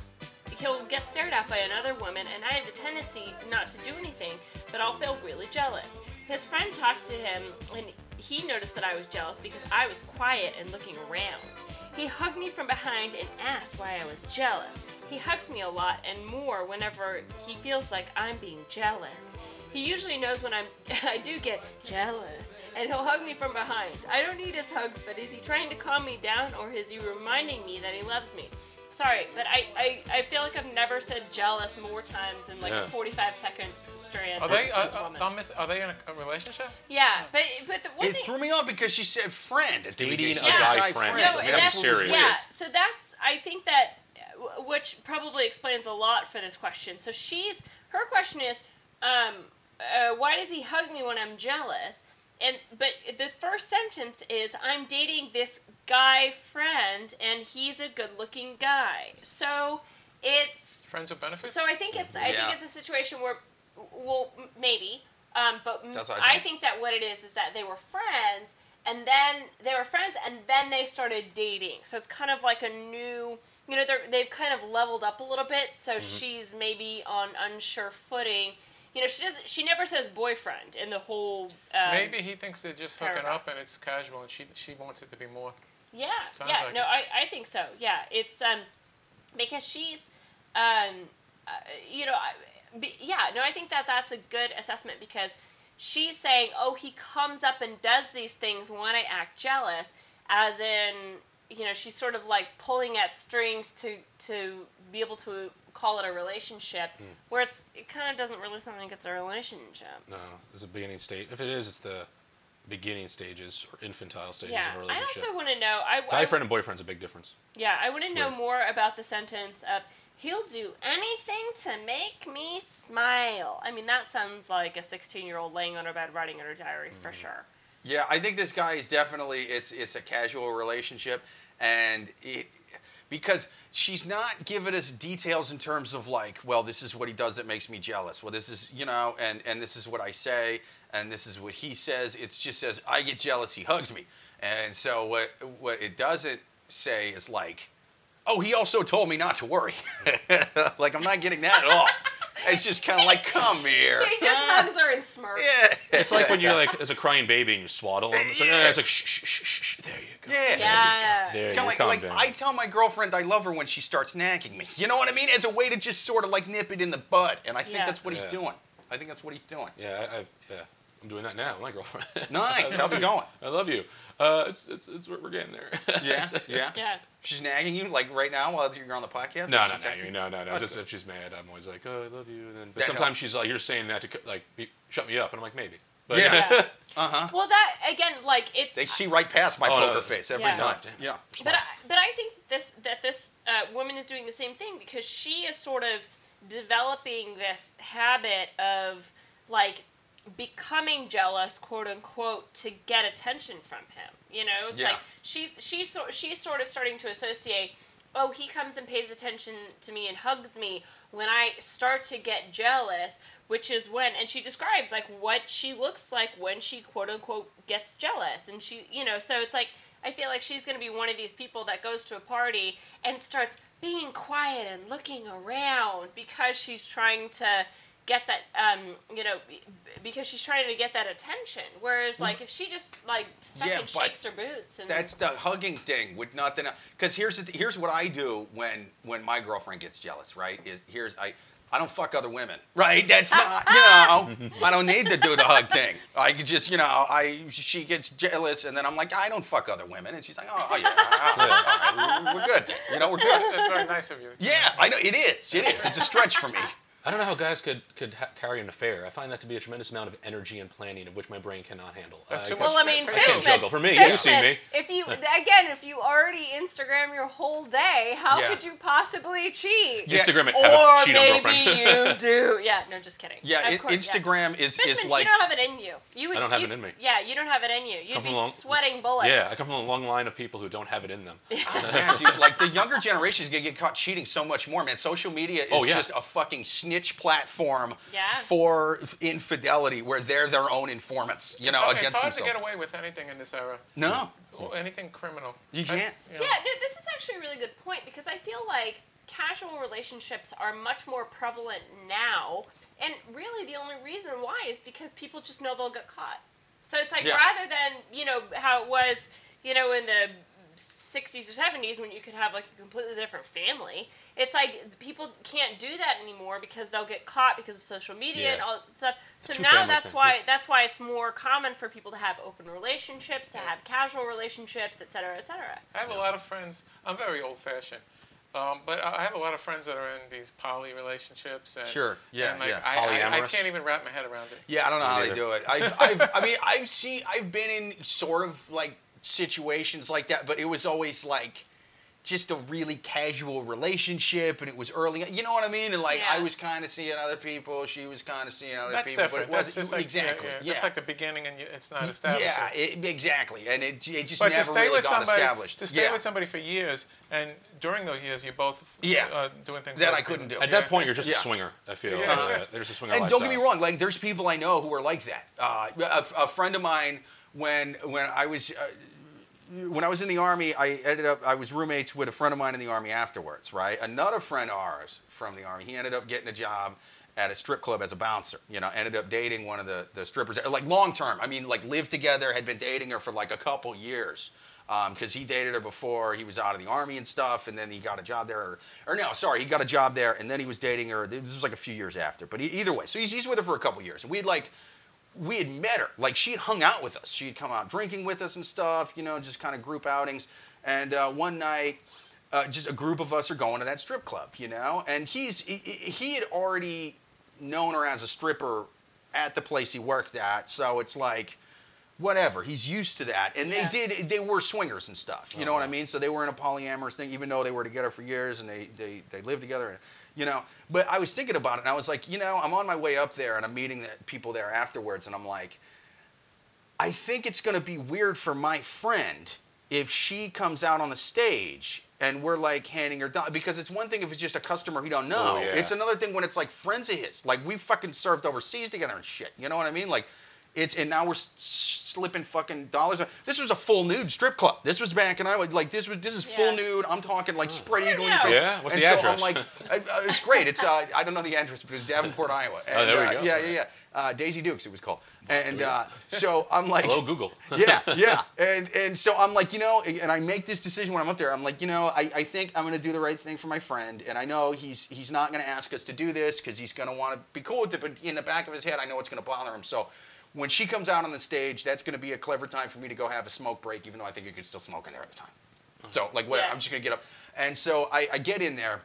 he'll get stared at by another woman, and I have a tendency not to do anything, but I'll feel really jealous. His friend talked to him, and he noticed that I was jealous because I was quiet and looking around. He hugged me from behind and asked why I was jealous. He hugs me a lot and more whenever he feels like I'm being jealous. He usually knows when I'm I do get jealous and he'll hug me from behind. I don't need his hugs, but is he trying to calm me down or is he reminding me that he loves me? Sorry, but I, I, I feel like I've never said jealous more times in like Yeah. a 45 second strand. Are they? Uh, this uh, woman. I'm miss- are they in a, a relationship? yeah, but but the one It thing threw me off because she said friend. It's Dating she a said guy friend. No, I mean, and that's that's serious. Yeah, so that's I think that uh, which probably explains a lot for this question. So she's her question is, um, uh, why does he hug me when I'm jealous? And but the first sentence is I'm dating this guy friend and he's a good-looking guy. So it's Friends with benefits? so I think it's I Yeah. think it's a situation where, well, maybe, um, but m- That's what I I think. think that what it is is that they were friends, and then they were friends, and then they started dating. So it's kind of like a new, you know, they're they've kind of leveled up a little bit. So Mm-hmm. she's maybe on unsure footing. You know, she doesn't. She never says boyfriend in the whole. Um, Maybe he thinks they're just hooking paragraph. up and it's casual, and she she wants it to be more. Yeah, Sounds yeah, like no, it. I, I think so. Yeah, it's um, because she's um, uh, you know, I, be, yeah, no, I think that that's a good assessment because she's saying, oh, he comes up and does these things when I act jealous, as in, you know, she's sort of like pulling at strings to to be able to call it a relationship, Hmm. where it's it kind of doesn't really sound like it's a relationship. No, it's a beginning stage. If it is, it's the beginning stages or infantile stages Yeah, of a I relationship. I also want to know. I, Guy I friend and boyfriend's a big difference. Yeah, I want to know weird. more about the sentence of he'll do anything to make me smile. I mean, that sounds like a 16-year-old laying on her bed writing in her diary for sure. Yeah, I think this guy is definitely it's it's a casual relationship, and it because she's not giving us details in terms of like, well, this is what he does that makes me jealous. Well, this is you know, and and this is what I say, and this is what he says. It just says I get jealous, he hugs me, and so what what it doesn't say is like, oh, he also told me not to worry. like I'm not getting that at all. It's just kind of like, come here. He just huh? hugs her and smirks. Yeah. It's like when you're like, as a crying baby and you swaddle them. It's like, Yeah. eh, it's like, shh, shh, shh, shh, shh, there you go. Yeah. Yeah. There It's kind of like, like I tell my girlfriend I love her when she starts nagging me. You know what I mean? As a way to just sort of like nip it in the bud. And I think Yeah. that's what he's doing. I think that's what he's doing. Yeah, I, I, yeah. I'm doing that now, with my girlfriend. Nice. How's it going? I love you. Uh, it's, it's, it's, we're we're getting there. Yeah. Yeah. Yeah. She's nagging you like right now while you're on the podcast. No, Is no, she no, you? no, no, no. That's Just good. if she's mad, I'm always like, oh, I love you. And then, but That sometimes helps. she's like, you're saying that to like be, shut me up, and I'm like, maybe. But, Yeah. Yeah. Uh huh. Well, that again, like it's. They see right past my Oh, poker no. face every Yeah. time. Yeah. But I, but I think this that this uh, woman is doing the same thing because she is sort of developing this habit of like becoming jealous, quote unquote, to get attention from him. You know, it's Yeah. like she's she's sort she's sort of starting to associate. Oh, he comes and pays attention to me and hugs me when I start to get jealous, which is when and she describes like what she looks like when she quote unquote gets jealous and she you know so it's like I feel like she's going to be one of these people that goes to a party and starts being quiet and looking around because she's trying to get that um you know because she's trying to get that attention whereas like if she just like fucking Yeah, shakes her boots and That's the hugging thing with nothing. Because here's the here's what I do when when my girlfriend gets jealous. Right? Is here's I. I don't fuck other women, right? That's not, you know, I don't need to do the hug thing. I just, you know, I she gets jealous, and then I'm like, I don't fuck other women, and she's like, oh, oh yeah, right, we're good, you know, we're good. That's very nice of you. Yeah, I know it is, it is. It's a stretch for me. I don't know how guys could could ha- carry an affair. I find that to be a tremendous amount of energy and planning of which my brain cannot handle. That's I too could- much Well, I mean, I can't Fishman. juggle. For me, you see Fishman, me. If you again, if you already Instagram your whole day, how Yeah. could you possibly cheat? Yeah. Instagram it, Or a cheat maybe girlfriend. you do. Yeah, no, just kidding. Yeah, it, course, yeah. Instagram is is Fishman, like you don't have it in you. You would, I don't have you- it in me. Yeah, you don't have it in you. You'd Come be long- sweating bullets. yeah, I come from a long line of people who don't have it in them. yeah, dude, like the younger generation is gonna get caught cheating so much more, man. Social media is Oh, yeah. just a fucking snitch platform Yeah. for infidelity, where they're their own informants, you It's know, hard, against it's hard themselves. to get away with anything in this era. No, Or anything criminal. You can't. you know, Yeah, no, this is actually a really good point because I feel like casual relationships are much more prevalent now, and really the only reason why is because people just know they'll get caught. So it's like Yeah. rather than you know how it was, you know, in the 60s or 70s when you could have like a completely different family. It's like people can't do that anymore because they'll get caught because of social media and all this stuff. So True now that's thing, why that's why it's more common for people to have open relationships, to have casual relationships, et cetera, et cetera. I have a lot of friends. I'm very old fashioned. Um, but I I have a lot of friends that are in these poly relationships. And, Sure. Yeah, and like, yeah. I, I, I can't even wrap my head around it. yeah, I don't know Me how they do it. I've, I've, I mean, I've seen, I've been in sort of like situations like that, but it was always like just a really casual relationship, and it was early. You know what I mean? And like, I was kind of seeing other people, she was kind of seeing other That's people, different. but it That's wasn't just like exactly. Yeah, yeah. yeah. That's like the beginning, and it's not established. Yeah, it, exactly, and it, it just But never to stay really with got somebody, established. to stay yeah. with somebody for years, and during those years, you're both Yeah. uh, doing things That for I couldn't people. do. At Yeah. that point, you're just Yeah. a swinger. I feel. Yeah. Uh, there's a swinger and don't get me wrong, like there's people I know who are like that. Uh, a, a friend of mine, when when I was uh, when I was in the army, I ended up I was roommates with a friend of mine in the army afterwards. Right, another friend of ours from the army, he ended up getting a job at a strip club as a bouncer. You know, ended up dating one of the the strippers, like long term. I mean, like lived together, had been dating her for like a couple years. Um, because he dated her before he was out of the army and stuff, and then he got a job there. Or, or no, sorry, he got a job there, and then he was dating her. This was like a few years after, but e- either way, so he's, he's with her for a couple years, and we'd like we had met her. Like she had hung out with us. She'd come out drinking with us and stuff, you know, just kind of group outings. And uh, one night, uh, just a group of us are going to that strip club, you know. And he's he, he had already known her as a stripper at the place he worked at, so it's like whatever. He's used to that. And Yeah. they did they were swingers and stuff. You know what I mean? So they were in a polyamorous thing, even though they were together for years and they they, they lived together. You know, but I was thinking about it and I was like, you know, I'm on my way up there and I'm meeting the people there afterwards and I'm like, I think it's going to be weird for my friend if she comes out on the stage and we're like handing her down because it's one thing if it's just a customer we don't oh, know. Oh, yeah. It's another thing when it's like friends of his. Like we fucking served overseas together and shit. You know what I mean? Like it's and now we're slipping fucking dollars. This was a full nude strip club. This was back and I was like this was this is full nude. I'm talking like spread eagle. and- Yeah? What's and the so address? I'm like, uh, it's great. It's uh, I don't know the address, but it's Davenport, Iowa. Oh, there we And, uh, go. Yeah, yeah, yeah. Uh, Daisy Dukes, it was called. And uh, so I'm like, Hello, Google. yeah, yeah. And and so I'm like, you know, and I make this decision when I'm up there. I'm like, you know, I, I think I'm gonna do the right thing for my friend, and I know he's he's not gonna ask us to do this because he's gonna want to be cool with it, but in the back of his head, I know it's gonna bother him. So when she comes out on the stage, that's gonna be a clever time for me to go have a smoke break, even though I think you could still smoke in there at the time. Uh-huh. So like, whatever. Yeah. I'm just gonna get up, and so I, I get in there.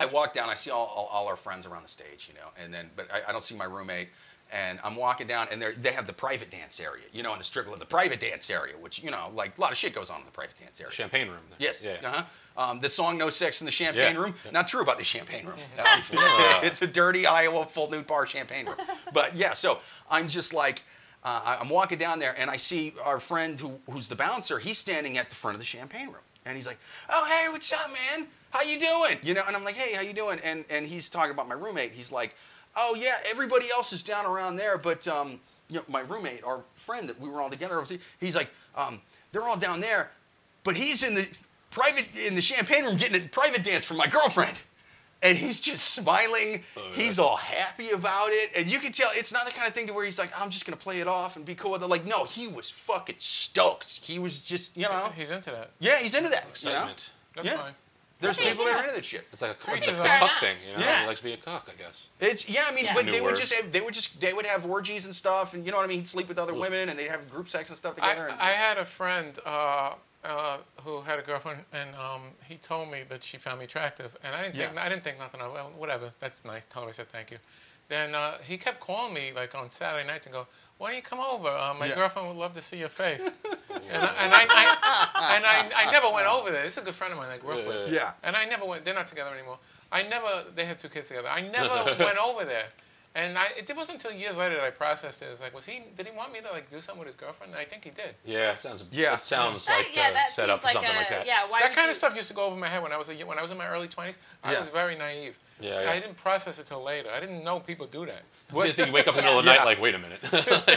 I walk down. I see all, all, all our friends around the stage, you know, and then but I, I don't see my roommate. And I'm walking down, and they they have the private dance area, you know, in the strip club, the private dance area, which you know, like a lot of shit goes on in the private dance area. Champagne room. Yes. Yeah. Uh-huh. Um, the song "No Sex in the Champagne Yeah. Room" Yeah. not true about the Champagne Room. It's, it's a dirty Iowa full nude bar champagne room. But yeah, so I'm just like, uh, I- I'm walking down there, and I see our friend who, who's the bouncer. He's standing at the front of the champagne room, and he's like, "Oh hey, what's up, man? How you doing?" You know, and I'm like, "Hey, how you doing?" And and he's talking about my roommate. He's like, "Oh yeah, everybody else is down around there, but um, you know, my roommate, our friend that we were all together, obviously, he's like, um, they're all down there, but he's in the private in the champagne room getting a private dance from my girlfriend." And he's just smiling. Oh, He's all happy about it. And you can tell it's not the kind of thing to where he's like, I'm just going to play it off and be cool with it. Like, no, he was fucking stoked. He was just, you know. He's into that. Yeah, he's into that. You know? That's Yeah. fine. There's Okay, people that yeah. are into that shit. It's like a, Sweet it's as like a fair cuck enough. thing, you know? Yeah. He likes to be a cuck, I guess. It's yeah, I mean, Yeah. but New they would just have, they would just they would have orgies and stuff, and you know what I mean. He'd sleep with other women, and they'd have group sex and stuff I, together. and, I had a friend uh, uh, who had a girlfriend, and um, he told me that she found me attractive, and I didn't think I didn't think nothing of. It. Well, whatever, that's nice. Tell her I said thank you. Then uh, he kept calling me like on Saturday nights and go, "Why don't you come over? Uh, my Yeah. girlfriend would love to see your face." and I, and, I, I, and I, I never went over there. This is a good friend of mine I grew up with. yeah, And I never went. They're not together anymore. I never. They had two kids together. I never went over there. And I, it wasn't until years later that I processed it. It's like, was he? Did he want me to like do something with his girlfriend? I think he did. Yeah, it sounds. Yeah. It sounds That- like yeah, that set up for like something a like that. yeah. Why that kind you, of stuff used to go over my head when I was a, when I was in my early twenties. I Yeah. was very naive. Yeah, yeah. I didn't process it till later. I didn't know people do that. What's the thing? You wake up in the middle of the Yeah. night, like, wait a minute.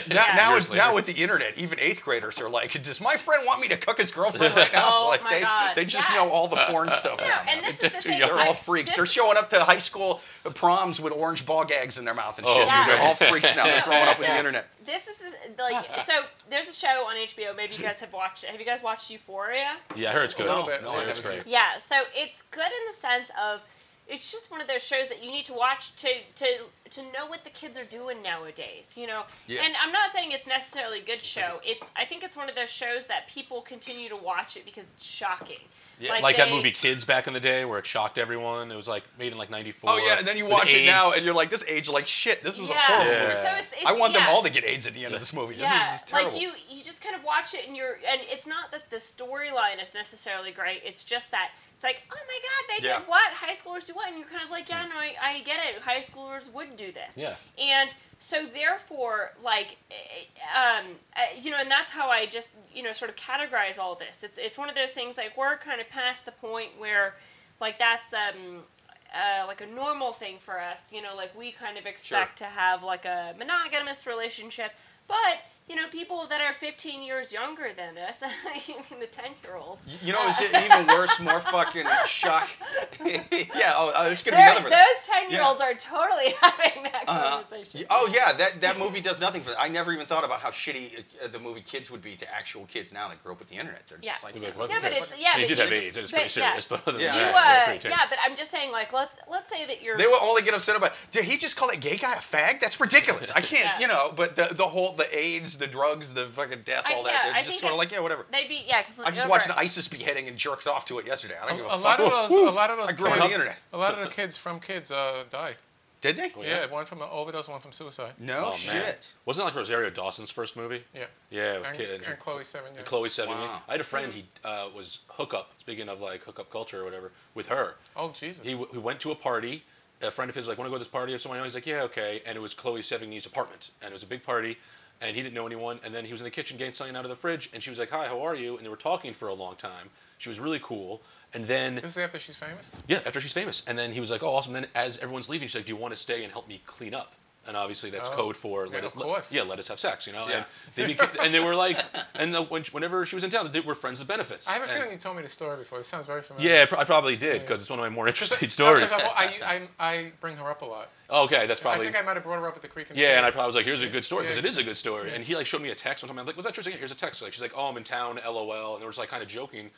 now now, Years it's, now with the internet, even eighth graders are like, does my friend want me to cook his girlfriend right now? Oh like my they God, they just yes. know all the porn stuff. No, now, and this is the Too thing. They're all freaks. this- They're showing up to high school proms with orange ball gags in their mouth and Oh, shit. Yeah. Dude, they're all freaks now. They're growing up with the internet. This is the, like so. There's a show on HBO. Maybe you guys have watched it. Have you guys watched Euphoria? yeah, I heard it's good. little bit. No, Yeah, I it's great. Yeah. So it's good in the sense of it's just one of those shows that you need to watch to to to know what the kids are doing nowadays. You know. Yeah. And I'm not saying it's necessarily a good show. It's I think it's one of those shows that people continue to watch it because it's shocking. Yeah. Like that they- movie Kids back in the day where it shocked everyone. It was like made in like '94. Oh yeah, and then you watch it now, and you're like, this age like shit. This was a Yeah. horrible Yeah. movie. So it's, it's I want them all to get AIDS at the end of this movie. This yeah, is just terrible. like you, you just kind of watch it and you're, and it's not that the storyline is necessarily great. It's just that it's like, oh my god, they Yeah. did what? High schoolers do what? And you're kind of like, yeah, no, I, I get it. High schoolers would do this. Yeah. And so therefore, like, eh, um, uh, you know, and that's how I just, you know, sort of categorize all this. It's it's one of those things like we're kind of past the point where, like, that's um. Uh, like a normal thing for us, you know, like we kind of expect to have like a monogamous relationship, but you know, people that are 15 years younger than us, even the 10 year olds, You know, is it even worse? More fucking shock. yeah, oh, uh, it's gonna be another. one. those 10 year olds are totally having that Uh-huh. conversation. Oh yeah, that, that movie does nothing for that. I never even thought about how shitty uh, the movie Kids would be to actual kids now that grew up with the internet. They're just Yeah. like, like, what Yeah, the but it's- yeah, They but did you- have AIDS. It was but, pretty yeah. serious, but other than Yeah. You, uh, yeah, pretty yeah, but I'm just saying, like, let's let's say that you're. They will only get upset about. Did he just call that gay guy a fag? That's ridiculous. I can't, Yeah. you know. But the the whole the AIDS, the drugs, the fucking death, I- all that. yeah, they're I just think sort of like, it's- yeah, whatever. They'd be yeah. Completely I just over watched it. an ISIS beheading and jerked off to it yesterday. I don't give a, A fuck. lot of those, a lot of those I grew up kids, on the internet. a lot of the kids from kids uh, died. Did they? Oh, Yeah, one from an overdose, one from suicide. No Oh, man. shit. Wasn't it like Rosario Dawson's first movie? Yeah. Yeah, it was And, kids. and Chloe Sevigny. Yeah. And Chloe Sevigny. Wow. I had a friend. He uh, was hookup. Speaking of like hookup culture or whatever, with her. Oh Jesus. He, w- he went to a party. A friend of his was like, "Want to go to this party?" Or someone. He's like, "Yeah, okay." And it was Chloe Sevigny's apartment, and it was a big party. And he didn't know anyone. And then he was in the kitchen getting something out of the fridge, and she was like, "Hi, how are you?" And they were talking for a long time. She was really cool. And then This is after she's famous. yeah, after she's famous. And then he was like, "Oh, awesome." Then as everyone's leaving, she's like, "Do you want to stay and help me clean up?" And obviously that's Oh. code for Yeah, let us, course. yeah, let us have sex, you know. Yeah. And they beca- and they were like, and the, when, whenever she was in town, they were friends with benefits. I have a And- feeling you told me the story before. It sounds very familiar. Yeah, I probably did because it's one of my more uh, interesting stories. No, I, I, I, bring her up a lot. Okay, that's probably. I think I might have brought her up at the creek. And Yeah, and I probably was like, "Here's a good story," because Yeah. it is a good story. And he like showed me a text one time. I'm like, "Was that true?" Like, "Here's a text." Like she's like, "Oh, I'm in town." LOL. And they were just like kind of joking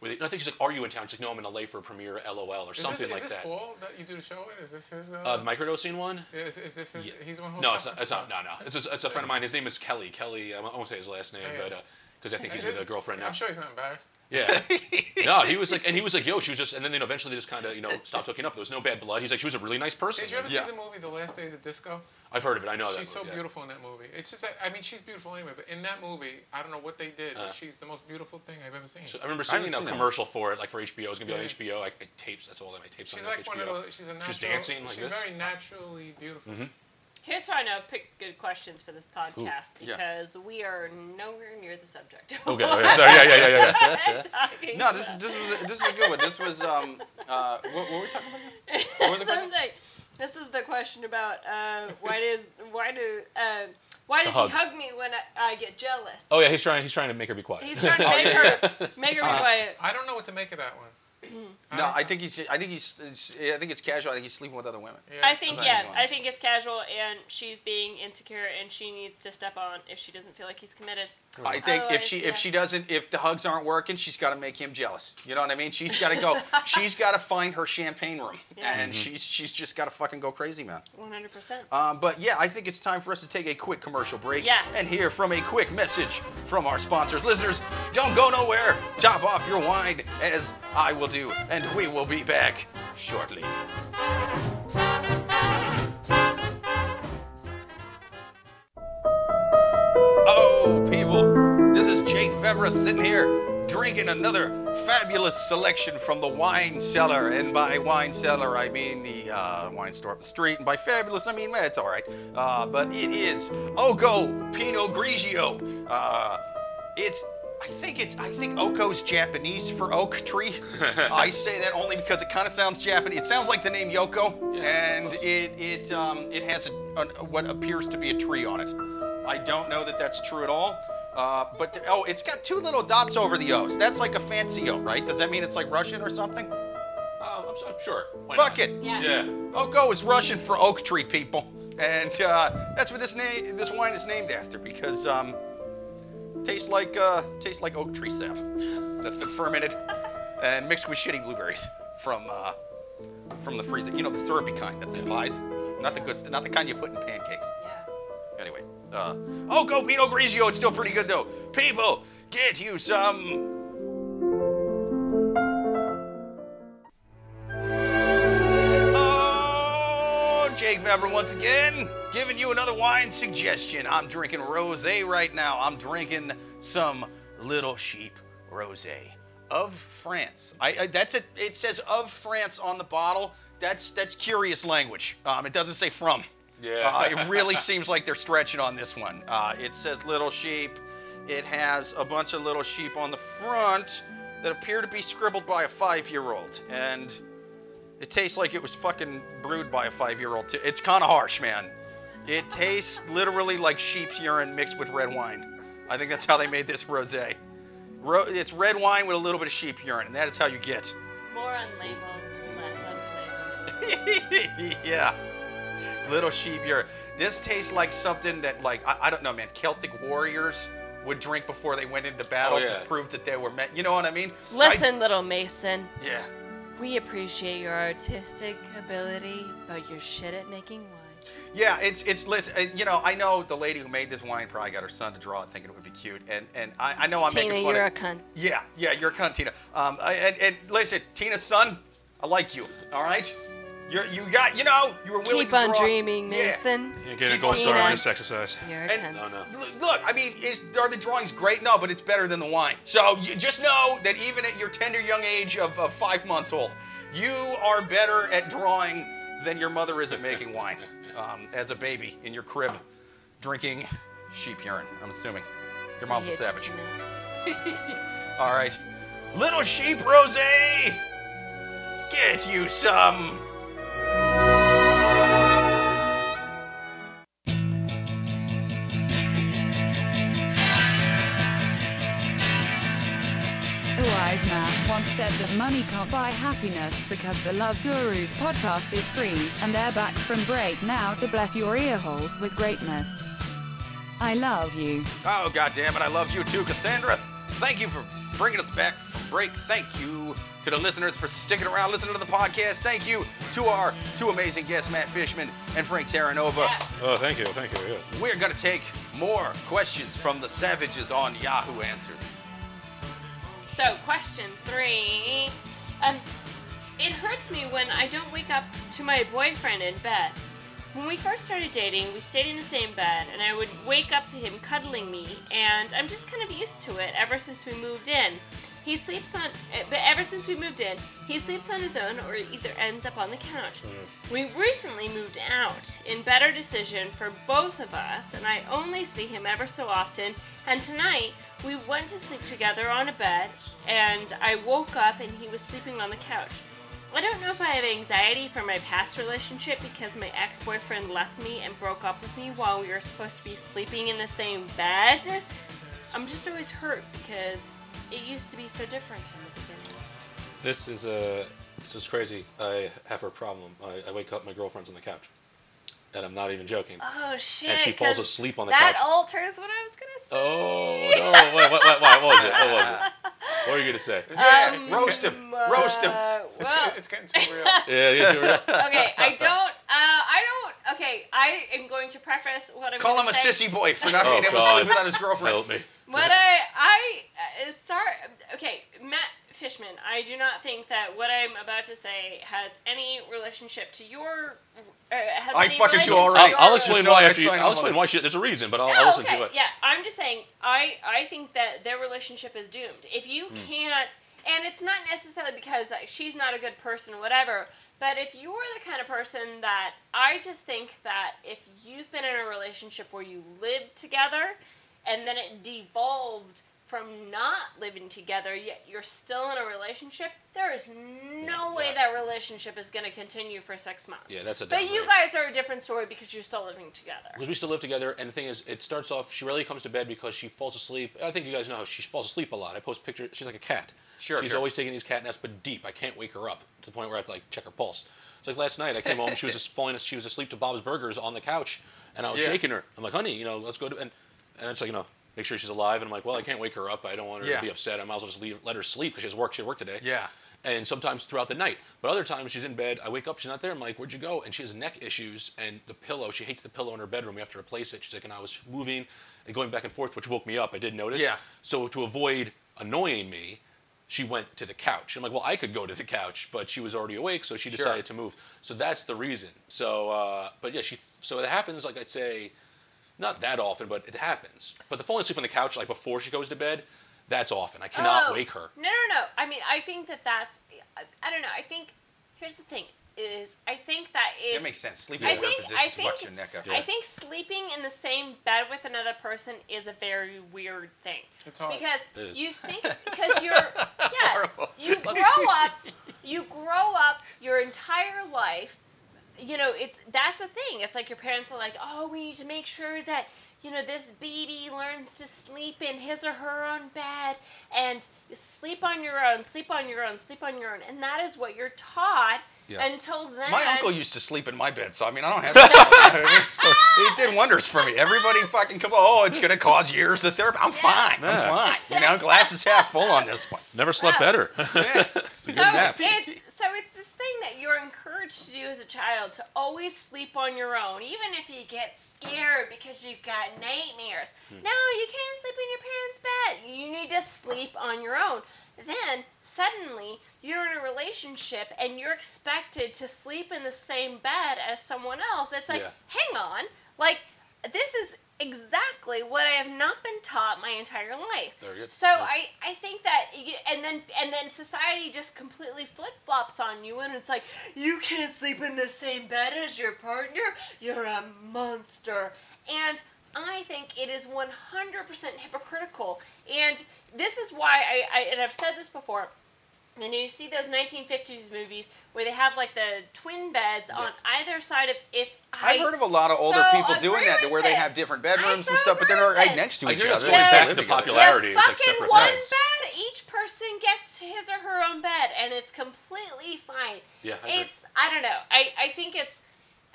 with it. And I think she's like, "Are you in town?" She's like, "No, I'm in LA for a premiere." LOL or Is something this, like is this that. Paul that you do the show with? Is this his? Uh, Uh, the microdosing one. is, is this his? Yeah. He's the one who. No, it's not. It's not. No, no. It's just, it's a friend of mine. His name is Kelly. Kelly. I won't say his last name, Yeah, yeah. but because I think he's with a girlfriend now. I'm sure he's not embarrassed. Yeah. no, he was like, and he was like, "Yo," she was just, and then you know, eventually they just kind of you know stopped hooking up. There was no bad blood. He's like, she was a really nice person. Did you ever Yeah. see the movie The Last Days of Disco? I've heard of it. I know that. She's so movie, yeah. beautiful in that movie. It's just that I mean she's beautiful anyway, but in that movie, I don't know what they did, Uh. but she's the most beautiful thing I've ever seen. So I remember seeing a seen that commercial for it, like for HBO. It's gonna be Yeah. on HBO. Like it tapes. That's all that my tapes she's on like one HBO. of the. She's a natural. She's dancing like she's this? very naturally beautiful. Here's how I know pick good questions for this podcast Yeah. because we are nowhere near the subject. Okay. okay, Sorry. Yeah. Yeah. Yeah. Yeah. Talking No, this this was this was a good one. This was um uh what, what were we talking about? Again? What was the question? This is the question about uh, why does why do uh, why does The he hug. hug me when I, I get jealous? Oh yeah, he's trying. He's trying to make her be quiet. He's trying to make her make her be quiet. I don't know what to make of that one. No, I think he's I think he's it's, I think it's casual. I think he's sleeping with other women. Yeah. I think That's yeah, fine. I think it's casual and she's being insecure and she needs to step on if she doesn't feel like he's committed. I think if Otherwise, she if she doesn't if the hugs aren't working, she's got to make him jealous. You know what I mean? She's got to go. she's got to find her champagne room, Yeah. and she's she's just got to fucking go crazy, man. One hundred percent. Um, but yeah, I think it's time for us to take a quick commercial break. Yes. And hear from a quick message from our sponsors. Listeners, don't go nowhere. Top off your wine, as I will do, and we will be back shortly. Is Jake sitting here drinking another fabulous selection from the wine cellar. And by wine cellar, I mean the uh, wine store up the street. And by fabulous, I mean, it's all right. Uh, but it is Oko Pinot Grigio. Uh, it's. I think it's. I think Oko's Japanese for oak tree. I say that only because it kind of sounds Japanese. It sounds like the name Yoko, and it it um, it has a, an- what appears to be a tree on it. I don't know that that's true at all. Uh, but the- oh, it's got two little dots over the O's. That's like a fancy O, right? Does that mean it's like Russian or something? Oh, I'm, I'm sure. Why Fuck not? it. Yeah. Yeah. Oko is Russian for oak tree, people, and uh, that's what this name this wine is named after because um, tastes like uh, tastes like oak tree sap that's been fermented and mixed with shitty blueberries from uh, from the freezer. You know the syrupy kind that's in pies, not the good, st- not the kind you put in pancakes. Yeah. Anyway, uh, Oko Pinot Grigio, it's still pretty good though. People, get you some. Oh, Jake Vevera once again, giving you another wine suggestion. I'm drinking rosé right now. I'm drinking some Little Sheep rosé of France. I, I that's it. It says of France on the bottle. That's that's curious language. Um, it doesn't say from. Yeah. Uh, it really seems like they're stretching on this one. Uh, it says little sheep. It has a bunch of little sheep on the front that appear to be scribbled by a five-year-old, and it tastes like it was fucking brewed by a five-year-old. Too. It's kind of harsh, man. It tastes literally like sheep's urine mixed with red wine. I think that's how they made this rosé. Ro- it's red wine with a little bit of sheep urine, and that is how you get. More on label, less unflavored. yeah. Little sheep urine. This tastes like something that, like, I, I don't know, man, Celtic warriors would drink before they went into battle Oh, yeah. to prove that they were men. You know what I mean? I- Listen, little Mason. yeah. We appreciate your artistic ability, but you're shit at making wine. Yeah, it's it's listen. uh, You know, I know the lady who made this wine probably got her son to draw it, thinking it would be cute, and and I, I know I'm Tina, making fun you're a of. cunt. Yeah, yeah, you're a cunt, Tina. Um, I- and, and listen, Tina's son, I like you. All right, you're you got you know you were willing to Keep to on draw- dreaming, Yeah. Mason. You get a Keep gold on star Tina. on this exercise. You're a And- cunt. No, no. L- Look, I mean, is are the drawings great? No, but it's better than the wine. So you just know that even at your tender young age of, of five months old, you are better at drawing than your mother is at making wine. Um, as a baby in your crib, drinking sheep urine. I'm assuming. Your mom's a Hate savage. All right. Little sheep rose, get you some. A wise man once said that money can't buy happiness because the Love Gurus podcast is free, and they're back from break now to bless your earholes with greatness. I love you. Oh, God damn it. I love you too, Cassandra. Thank you for bringing us back from break. Thank you to the listeners for sticking around, listening to the podcast. Thank you to our two amazing guests, Matt Fishman and Frank Terranova. Yeah. Oh, thank you, thank you. Yeah. We're going to take more questions from the savages on Yahoo Answers. So, question three. Um, it hurts me when I don't wake up to my boyfriend in bed. When we first started dating, we stayed in the same bed, and I would wake up to him cuddling me, and I'm just kind of used to it ever since we moved in. He sleeps on, eh, but ever since we moved in, he sleeps on his own or either ends up on the couch. We recently moved out, in better decision for both of us, and I only see him ever so often. And tonight, we went to sleep together on a bed, and I woke up and he was sleeping on the couch. I don't know if I have anxiety from my past relationship because my ex boyfriend left me and broke up with me while we were supposed to be sleeping in the same bed. I'm just always hurt because it used to be so different in the beginning. This is uh, this is crazy. I have a problem. I, I wake up, my girlfriend's on the couch, and I'm not even joking. Oh shit! And she falls asleep on the that couch. That alters what I was gonna say. Oh no! Wait, what, what, what, what was it? What was it? What are you gonna say? Yeah, it's- roast him. Roast him. Uh, It's, well, get- it's getting too real. Yeah, yeah. you were- okay, I don't. Uh, I don't. Okay, I am going to preface what I'm. Call him gonna a sissy boy for not Oh, being able to sleep without his girlfriend. Help me. What I I uh, sorry. Okay, Matt Fishman. I do not think that what I'm about to say has any relationship to your. Uh, has I any fucking do relation to already. your- I'll, I'll Just explain know why I after you, sign I'll explain why she, there's a reason, but I'll, No, I'll listen okay, to it. yeah. I'm just saying. I I think that their relationship is doomed. If you Hmm. can't, and it's not necessarily because like, she's not a good person or whatever. But if you're the kind of person that I just think that if you've been in a relationship where you lived together, and then it devolved from not living together, yet you're still in a relationship, there is no way that relationship is going to continue for six months. Yeah, that's a But different you way. guys are a different story because you're still living together. Because we still live together, and the thing is, it starts off. She rarely comes to bed because she falls asleep. I think you guys know how she falls asleep a lot. I post pictures. She's like a cat. Sure, She's sure. always taking these cat naps, but deep. I can't wake her up to the point where I have to like check her pulse. It's like last night. I came home. She was just falling. She was asleep to Bob's Burgers on the couch, and I was Yeah. shaking her. I'm like, honey, you know, let's go to and and it's like you know. Make sure she's alive, and I'm like, well, I can't wake her up. I don't want her Yeah. to be upset. I might as well just leave, let her sleep because she has work. She had work today Yeah. and sometimes throughout the night. But other times she's in bed. I wake up, she's not there. I'm like, where'd you go? And she has neck issues, and the pillow. She hates the pillow in her bedroom. We have to replace it. She's like, and I was moving and going back and forth, which woke me up. I did notice. Yeah. So to avoid annoying me, she went to the couch. I'm like, well, I could go to the couch, but she was already awake, so she Sure. decided to move. So that's the reason. So, uh, but yeah, she. So it happens. Like I'd say, not that often, but it happens. But the falling asleep on the couch, like before she goes to bed, that's often. I cannot Oh, wake her. No, no, no. I mean, I think that that's. I, I don't know. I think here's the thing: is I think that it's. That makes sense. Sleeping I in weird think positions I think fucks your neck up. I think sleeping in the same bed with another person is a very weird thing. It's hard. Because It is. you think because you're yeah you grow up you grow up your entire life you know it's that's the thing. It's like your parents are like oh we need to make sure that you know this baby learns to sleep in his or her own bed and sleep on your own sleep on your own sleep on your own. And that is what you're taught Yeah. until then My uncle used to sleep in my bed, so I mean, I don't have that. so it did wonders for me. Everybody fucking come, oh, it's going to cause years of therapy. I'm fine. Yeah. I'm fine. You know, glass is half full on this one. Never slept Well, better. Yeah. it's a so good nap. it's so it's this thing that you're encouraged to do as a child to always sleep on your own, even if you get scared because you've got nightmares. Hmm. No, you can't sleep in your parents' bed. You need to sleep on your own. Then suddenly you're in a relationship and you're expected to sleep in the same bed as someone else. It's like, Yeah. hang on, like this is exactly what I have not been taught my entire life. So Yeah. I, I think that you, and then and then society just completely flip flops on you and it's like you can't sleep in the same bed as your partner. You're a monster. And I think it is 100% hypocritical. And this is why I, I and I've said this before. And you see those 1950s movies where they have like the twin beds on either side of it's. I've heard of a lot of older so people doing that, with where they have different I bedrooms and stuff, but they're agree not with right this. next to I each hear that's other. going They back live to together. popularity. The It's like fucking separate one beds. bed. Each person gets his or her own bed, and it's completely fine. Yeah, I agree. it's I don't know. I I think it's.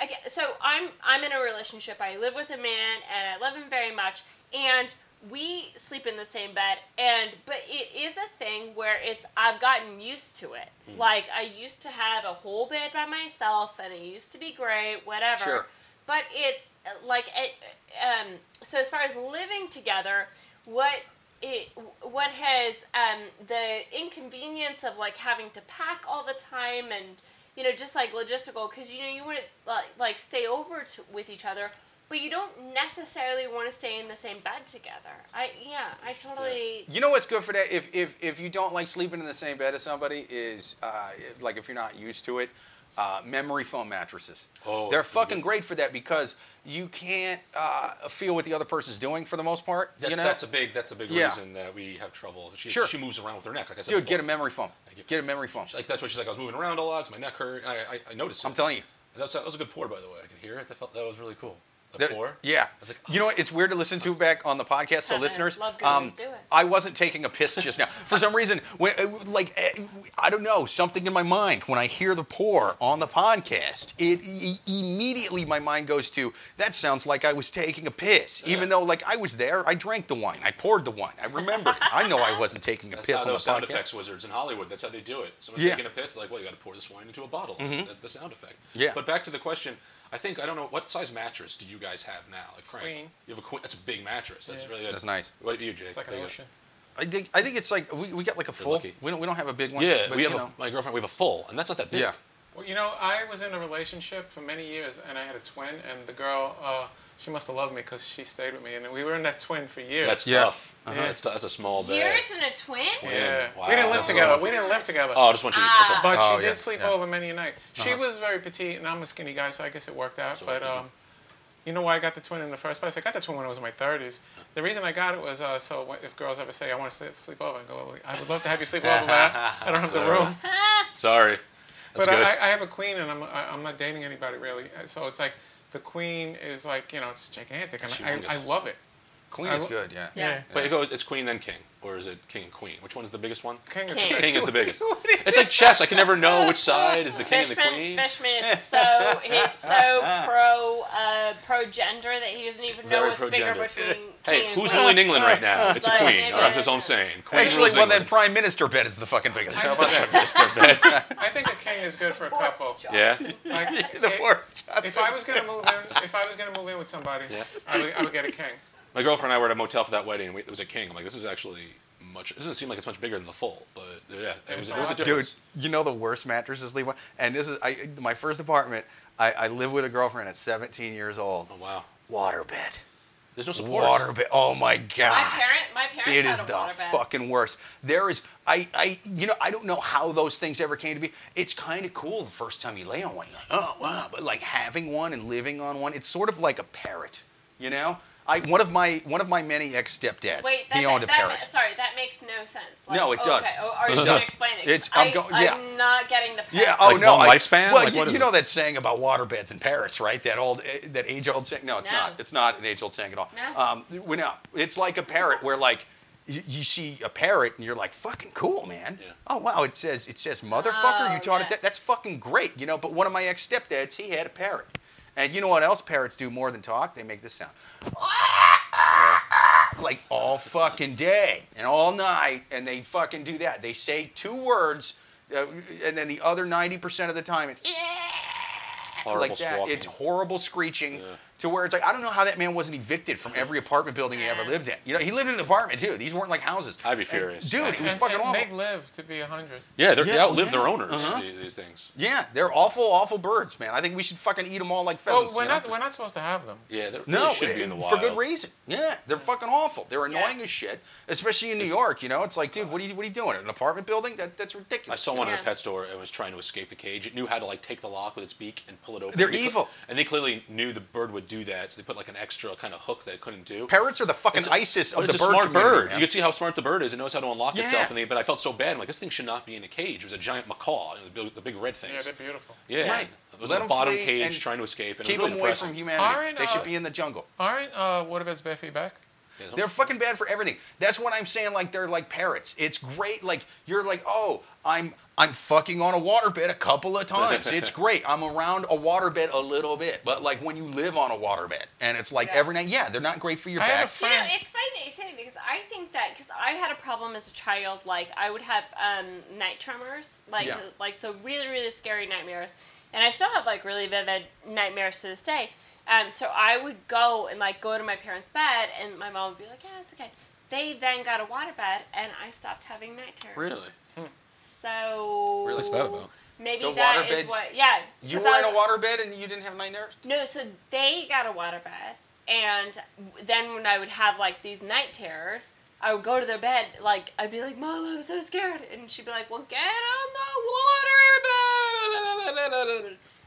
Again, so I'm I'm in a relationship. I live with a man, and I love him very much. And we sleep in the same bed. And but it is a thing where it's I've gotten used to it. Hmm. Like I used to have a whole bed by myself, and it used to be great. Whatever. Sure. But it's like it. Um, so as far as living together, what it what has um, the inconvenience of like having to pack all the time and you know just like logistical because you know you want to like, like stay over to, with each other but you don't necessarily want to stay in the same bed together i yeah i totally You know what's good for that? If if if you don't like sleeping in the same bed as somebody, is uh, like if you're not used to it, uh, memory foam mattresses. Oh, they're fucking good. great for that because you can't uh, feel what the other person's doing for the most part. That's, you know, that's a big that's a big Yeah. reason that we have trouble. She, Sure. she moves around with her neck. Like I said dude, before. get a memory foam. you. Get a memory foam. Like that's what she's like. I was moving around a lot. 'cause my neck hurt. And I, I, I noticed. I'm it. telling you. That was, that was a good pour, by the way. I could hear it. That felt that was really cool. The There- pour. Yeah. was like, you know what? It's weird to listen to back on the podcast. So listeners, um, gurus do it. I wasn't taking a piss just now. For some reason, when uh, like eh, I don't know something in my mind when I hear the pour on the podcast, it e- immediately my mind goes to that sounds like I was taking a piss, even though like I was there. I drank the wine. I poured the wine. I remember. I know I wasn't taking a That's piss how on the those sound podcast. effects wizards in Hollywood. That's how they do it. Someone's Yeah. Mm-hmm. taking a piss. They're like, well, you got to pour this wine into a bottle. That's, that's the sound effect. Yeah. But back to the question. I think I don't know what size mattress do you guys have now? Like Frank, Queen. you have a queen. That's a big mattress. That's Yeah. really good. That's nice. What about you, Jake? It's like an you ocean. I think I think it's like we, we got like a full. We don't we don't have a big one. Yeah, but, we have a, know. my girlfriend. We have a full, and that's not that big. Yeah. Well, you know, I was in a relationship for many years, and I had a twin, and the girl, uh, she must have loved me because she stayed with me, and we were in that twin for years. That's Yeah. tough. Uh-huh. That's, that's a small bed. yours and a twin twin. yeah. Wow. We didn't live That's together. We didn't live together. Oh, I just want you to. Ah. Okay. But Oh, she yeah, did sleep yeah. over many a night. She Uh-huh. was very petite, and I'm a skinny guy, so I guess it worked out. So, but um, you know why I got the twin in the first place? I got the twin when I was in my 30s. The reason I got it was uh, so if girls ever say, I want to sleep over, I go, I would love to have you sleep over, but I I don't have the room. Sorry. That's But good. I, I have a queen, and I'm, I- I'm not dating anybody really. So it's like the queen is like, you know, it's gigantic, and I, I love it. Queen is good. Yeah. Yeah. But it goes. It's queen then king, or is it king and queen? Which one's the biggest one? King is King. the best. King is the biggest. It's like chess. I can never know which side is the king and the Fishman, queen. Fishman is so he's so pro uh, pro gender that he doesn't even know Very what's bigger pro-gender. between king Hey, and who's queen. ruling England right now? It's a Like, queen. maybe All right, that's I- all I'm saying. Queen Actually, rules well then, England. prime minister bed is the fucking biggest. How about that? I think a king is good for a couple. Johnson. Yeah. Like, the if- worst. If I was gonna move in, if I was gonna move in with somebody, Yeah. I, would, I would get a king. My girlfriend and I were at a motel for that wedding, and we, it was a king. I'm like, this is actually much. It doesn't seem like it's much bigger than the full, but yeah, it was, it was a Dude, difference. Dude, you know the worst mattresses, Levi? And this is I my first apartment. I, I live with a girlfriend at 17 years old. Oh wow. Waterbed. There's no support. Waterbed. Oh my god. My parent, my parents It had is a the waterbed. fucking worst. There is, I, I, you know, I don't know how those things ever came to be. It's kind of cool the first time you lay on one. You're like, oh wow, but like having one and living on one, it's sort of like a parrot, you know. I one of my one of my many ex stepdads, Wait, that, he owned a that, parrot. sorry, that makes no sense. Like, No, it does. Okay. Oh, are It you does. gonna explain it? It's- 'Cause I'm I, go- yeah. I'm not getting the. Yeah. Oh Like no. long I- lifespan? Well, Like, you, you know that saying about water beds and parrots, right? That old, that age old saying. No, it's No. not. It's not an age old saying at all. No? Um, we know it's like a parrot where like. You, you see a parrot and you're like, "Fucking cool, man!" Yeah. Oh wow, it says it says motherfucker. Oh, you taught yeah. it that. That's fucking great, you know. But one of my ex stepdads, he had a parrot, and you know what else parrots do more than talk? They make this sound like all fucking day and all night, and they fucking do that. They say two words, uh, and then the other ninety percent of the time it's Horrible like that. squawking. It's horrible screeching Yeah. To where it's like I don't know how that man wasn't evicted from every apartment building he ever lived in. You know, he lived in an apartment too. These weren't like houses. I'd be And, furious. dude. It was and, fucking and awful. they live to be a hundred. Yeah, they're, they outlive yeah. their owners. Uh-huh. These, these things. Yeah, they're awful, awful birds, man. I think we should fucking eat them all like Well, pheasants. we're you know? not we're not supposed to have them. Yeah, they No, really should be in the wild. for good reason. Yeah, they're fucking awful. They're Yeah. annoying as shit, especially in New York. You know, it's like, dude, what are you, what are you doing? An apartment building? That, that's ridiculous. I saw one in a pet store and was trying to escape the cage. It knew how to like take the lock with its beak and pull it open. They're And they cle- evil. and they clearly knew the bird would do that, so they put like an extra kind of hook that it couldn't do. Parrots are the fucking It's a- ISIS of it's the a bird smart bird. man. You can see how smart the bird is. It knows how to unlock Yeah. itself. And they, but I felt so bad. I'm like, this thing should not be in a cage. It was a giant macaw, you know, the, big, the big red thing. Yeah, they're beautiful. Yeah, Right. It was Let in 'em the bottom flee cage and trying to escape, and Keep it was them away depressing. from humanity. Alright, they should uh, be in the jungle. Aren't uh, waterbeds bad for back? Yeah, They're fucking bad for everything. That's what I'm saying. Like they're like parrots. It's great. Like you're like, oh, I'm I'm fucking on a waterbed a couple of times. It's great. I'm around a waterbed a little bit. But like when you live on a waterbed and it's like Yeah. every night, yeah, they're not great for your I had a back. fr- You know, it's funny that you say that because I think that because I had a problem as a child, like I would have um, night tremors, like Yeah. like so really really scary nightmares, and I still have like really vivid nightmares to this day. Um, so I would go and like go to my parents' bed, and my mom would be like, "Yeah, it's okay." They then got a waterbed, and I stopped having night terrors. Really? So Really? What's that about? Maybe The that is waterbed- what. Yeah. You were I in a was- waterbed and you didn't have night nurse? no, so they got a waterbed, and then when I would have like these night terrors, I would go to their bed, like I'd be like, "Mom, I'm so scared," and she'd be like, "Well, get on the water."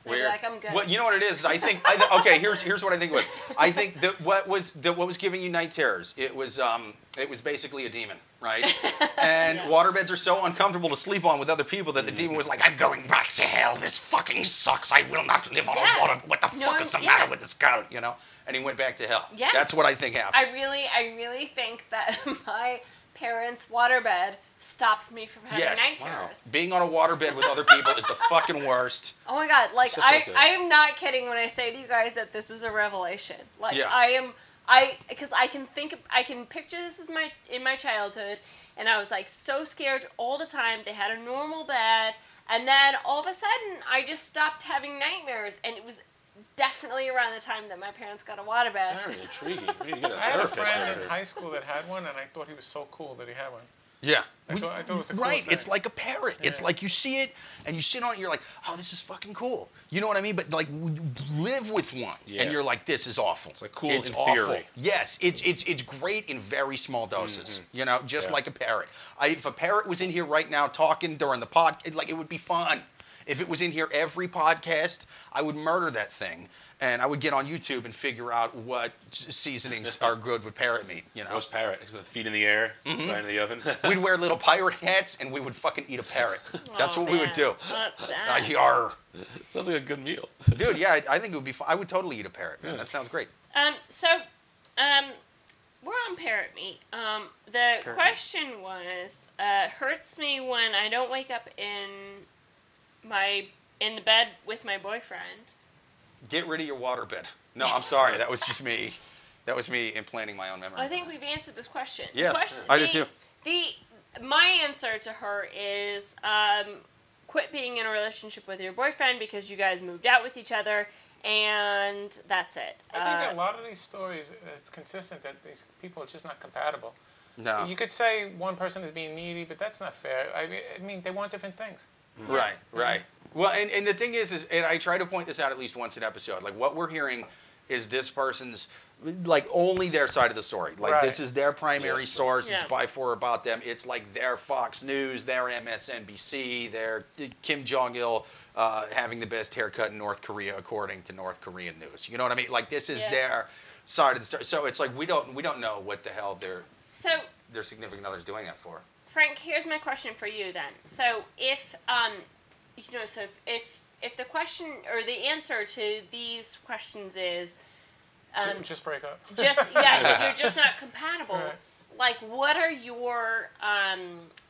And I'd be like, "I'm good." Well, you know what it is. I think. I th- okay, here's here's what I think it was. I think that what was that what was giving you night terrors. It was um it was basically a demon, right? And Yeah. waterbeds are so uncomfortable to sleep on with other people that the demon was like, I'm going back to hell. This fucking sucks. I will not live on Yeah. a water. What the No, fuck is the yeah. matter with this guy? You know? And he went back to hell. Yeah. That's what I think happened. I really, I really think that my parents' waterbed stopped me from having Yes. night Wow. terrors. Being on a waterbed with other people is the fucking worst. Oh my god! Like Such I, like a- I am not kidding when I say to you guys that this is a revelation. Like Yeah. I am, I because I can think, I can picture this as my in my childhood, and I was like so scared all the time. They had a normal bed, and then all of a sudden I just stopped having nightmares, and it was definitely around the time that my parents got a waterbed. Very intriguing. We need to get a I had a friend in in high school that had one, and I thought he was so cool that he had one. Yeah. I thought- I thought it was the right. coolest It's like a parrot. It's like you see it and you sit on it, you're like, oh, this is fucking cool. You know what I mean? But like, live with one, Yeah. and you're like, this is awful. It's like cool It's in awful. theory. Yes, it's it's it's great in very small doses. Mm-hmm. You know, just Yeah. like a parrot. I, if a parrot was in here right now talking during the pod, it, like it would be fun. If it was in here every podcast, I would murder that thing. And I would get on YouTube and figure out what seasonings are good with parrot meat. You know, Roast parrot, because the feet in the air, Mm-hmm. right in the oven. We'd wear little pirate hats and we would fucking eat a parrot. That's Oh, what we would do. That's Uh, sad. yar. Sounds like a good meal. Dude, yeah, I, I think it would be fun. I would totally eat a parrot. Man. That sounds great. Um, so, um, we're on parrot meat. Um, the meat. question was, uh, hurts me when I don't wake up in my in the bed with my boyfriend. Get rid of your waterbed. No, I'm sorry. That was just me. That was me implanting my own memory. I think we've answered this question. The Yes, question, I do too. The my answer to her is um, quit being in a relationship with your boyfriend because you guys moved out with each other, and that's it. I think Uh, a lot of these stories, it's consistent that these people are just not compatible. no. You could say one person is being needy, but that's not fair. I mean, I mean they want different things. Right, right. Well, and, and the thing is, is, and I try to point this out at least once an episode. Like what we're hearing is this person's like only their side of the story. Like Right. this is their primary Yeah. source. It's Yeah. by for about them. It's like their Fox News, their MSNBC, their Kim Jong Il uh, having the best haircut in North Korea according to North Korean news. You know what I mean? Like this is Yeah. their side of the story. So it's like we don't we don't know what the hell their so their significant other's doing that for. Frank, here's my question for you then. So if um, you know, so if if, if the question or the answer to these questions is um, just break up. just yeah, you're just not compatible. Right. Like, what are your um,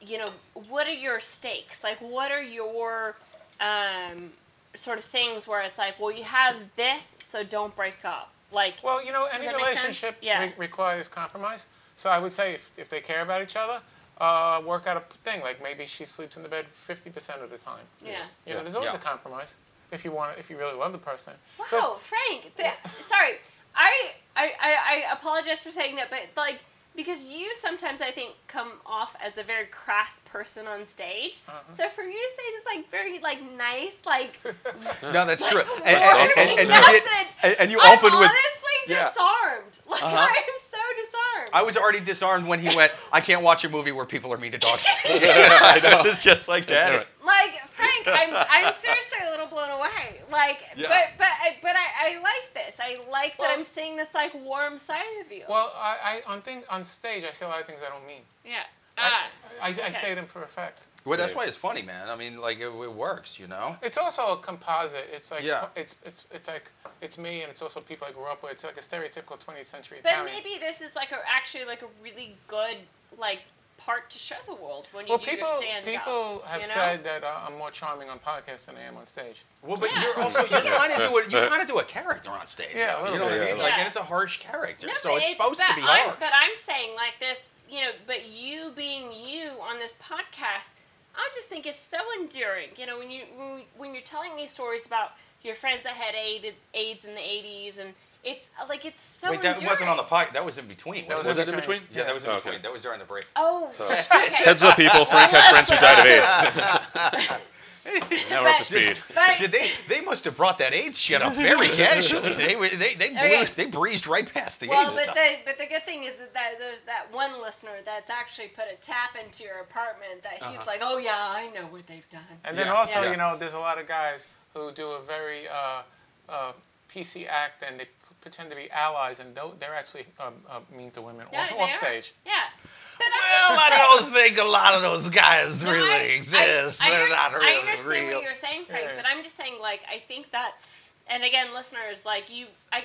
you know, what are your stakes? Like, what are your um, sort of things where it's like, well, you have this, so don't break up. Like, Well, you know, any that make sense? relationship Yeah. re- requires compromise. So I would say if, if they care about each other, uh, work out a thing. Like maybe she sleeps in the bed 50% of the time. yeah. You know, there's always Yeah. a compromise if you want, if you really love the person. Wow, 'Cause- Frank. The, sorry, I, I, I, I apologize for saying that, but like because you sometimes I think come off as a very crass person on stage. Uh-huh. So for you to say this like very like nice like No, that's true. And, and, and, and, and you did, message, and, and you I'm opened with honestly Yeah. disarmed. Like Uh-huh. I am so disarmed. I was already disarmed when he went. I can't watch a movie where people are mean to dogs. I know. It's just like that. Right. like Frank, I'm I'm seriously a little blown away. Like, Yeah. but but I- but I, I like this. I I like that I'm seeing this like warm side of you. Well, I, I on thing on stage, I say a lot of things I don't mean. yeah. I, Ah. I, I okay. say them for effect. Well, that's why it's funny, man. I mean, like it, it works, you know. It's also a composite. It's like Yeah. it's it's it's like it's me, and it's also people I grew up with. It's like a stereotypical 20th century But Italian. maybe this is like a, actually like a really good like part to show the world when you well, do people your stand people up. have you know? said that uh, I'm more charming on podcast than I am on stage. Well, but Yeah. you're also you kind of do it. You kind of do a character on stage. Yeah, a though, little you know what I yeah, mean. a Like, little and it's a harsh character, No, so but it's supposed to but be I'm, harsh. But I'm saying like this, you know, but you being you on this podcast, I just think it's so endearing. You know, when you when, when you're telling these stories about your friends that had AIDS, AIDS in the '80s, and it's like it's so Wait, that endearing. wasn't on the pod. That was in between. That wasn't Was that in between? it? yeah, that was in Oh, between. okay. That was during the break. Oh, okay. Heads up, people. Frank had friends who died of AIDS. now we're up to speed. But Did they? They must have brought that AIDS shit up very casually. They they they blew, Okay. they breezed right past the well, AIDS but stuff. the but the good thing is that there's that one listener that's actually put a tap into your apartment that he's Uh-huh. like, oh yeah, I know what they've done. And then Yeah. also, Yeah. you know, there's a lot of guys who do a very uh, uh, PC act and they p- pretend to be allies, and tho- they're actually um, uh, mean to women Yeah, off, they off are. stage. Yeah. But I'm well, I don't think a lot of those guys No, really I- exist. I, I, They're not really I understand real. what you're saying, Frank, Yeah. but I'm just saying, like, I think that, and again, listeners, like, you, I, I,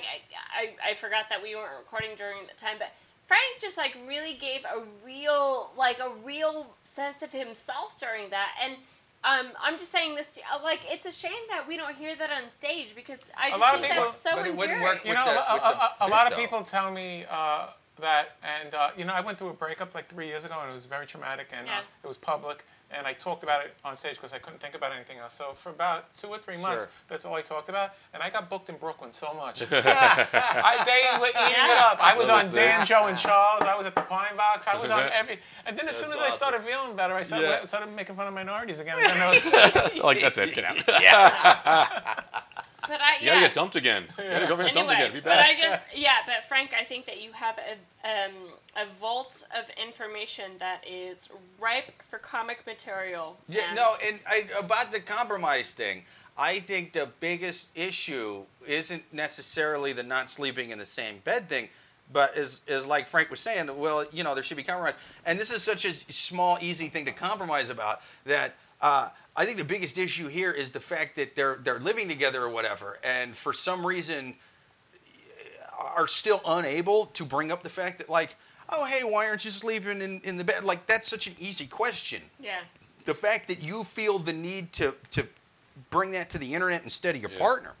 I, I forgot that we weren't recording during the time, but Frank just, like, really gave a real, like, a real sense of himself during that, and, um, I'm just saying this, to, uh, like, it's a shame that we don't hear that on stage, because I just think people- that's so but endearing. You know, a, a- a- a lot of people tell me uh, that, and uh, you know, I went through a breakup like three years ago, and it was very traumatic, and Yeah. uh, it was public, and I talked about it on stage because I couldn't think about anything else. So for about two or three months, Sure. that's all I talked about, and I got booked in Brooklyn so much. I, they were eating it up. I was Well, on that's Dan, it. Joe, and Charles. I was at the Pine Box. I was on every, and then as soon as That's I started feeling better, I started, Yeah. started making fun of minorities again. And then I was- like that's it. Get out. But I, You gotta get dumped again. You gotta go get dumped again. Be but I just yeah, but Frank, I think that you have a um, a vault of information that is ripe for comic material. Yeah, and- no, and I, about the compromise thing, I think the biggest issue isn't necessarily the not sleeping in the same bed thing, but is is like Frank was saying. Well, you know, there should be compromise, and this is such a small, easy thing to compromise about that. Uh, I think the biggest issue here is the fact that they're they're living together or whatever, and for some reason are still unable to bring up the fact that like, oh hey, why aren't you sleeping in, in the bed? Like that's such an easy question yeah, the fact that you feel the need to to bring that to the internet instead of your Yeah. partner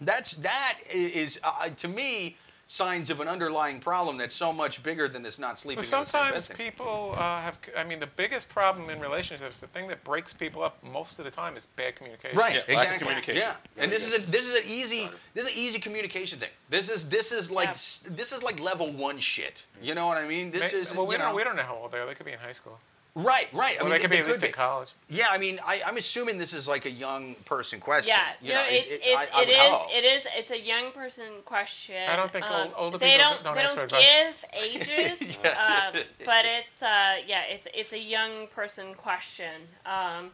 that's that is uh, to me signs of an underlying problem that's so much bigger than this not sleeping But in the same bed sometimes thing. people uh, have. I mean, the biggest problem in relationships, the thing that breaks people up most of the time, is bad communication. Right, Yeah, lack of exactly. communication. Yeah, There and this go. is a this is an easy this is an easy communication thing. This is this is like Yeah. this is like level one shit. You know what I mean? This Ma- is well, we you don't know, we don't know how old they are. They could be in high school. Right, right. I mean, they could be they at least in college. Yeah, I mean, I, I'm assuming this is like a young person question. yeah. you no, know, it's, it, it's, I, I it would hope. it is it's a young person question. I don't think um, old- older they people don't, don't they ask don't for advice. give ages, um, but it's uh yeah it's it's a young person question. Um,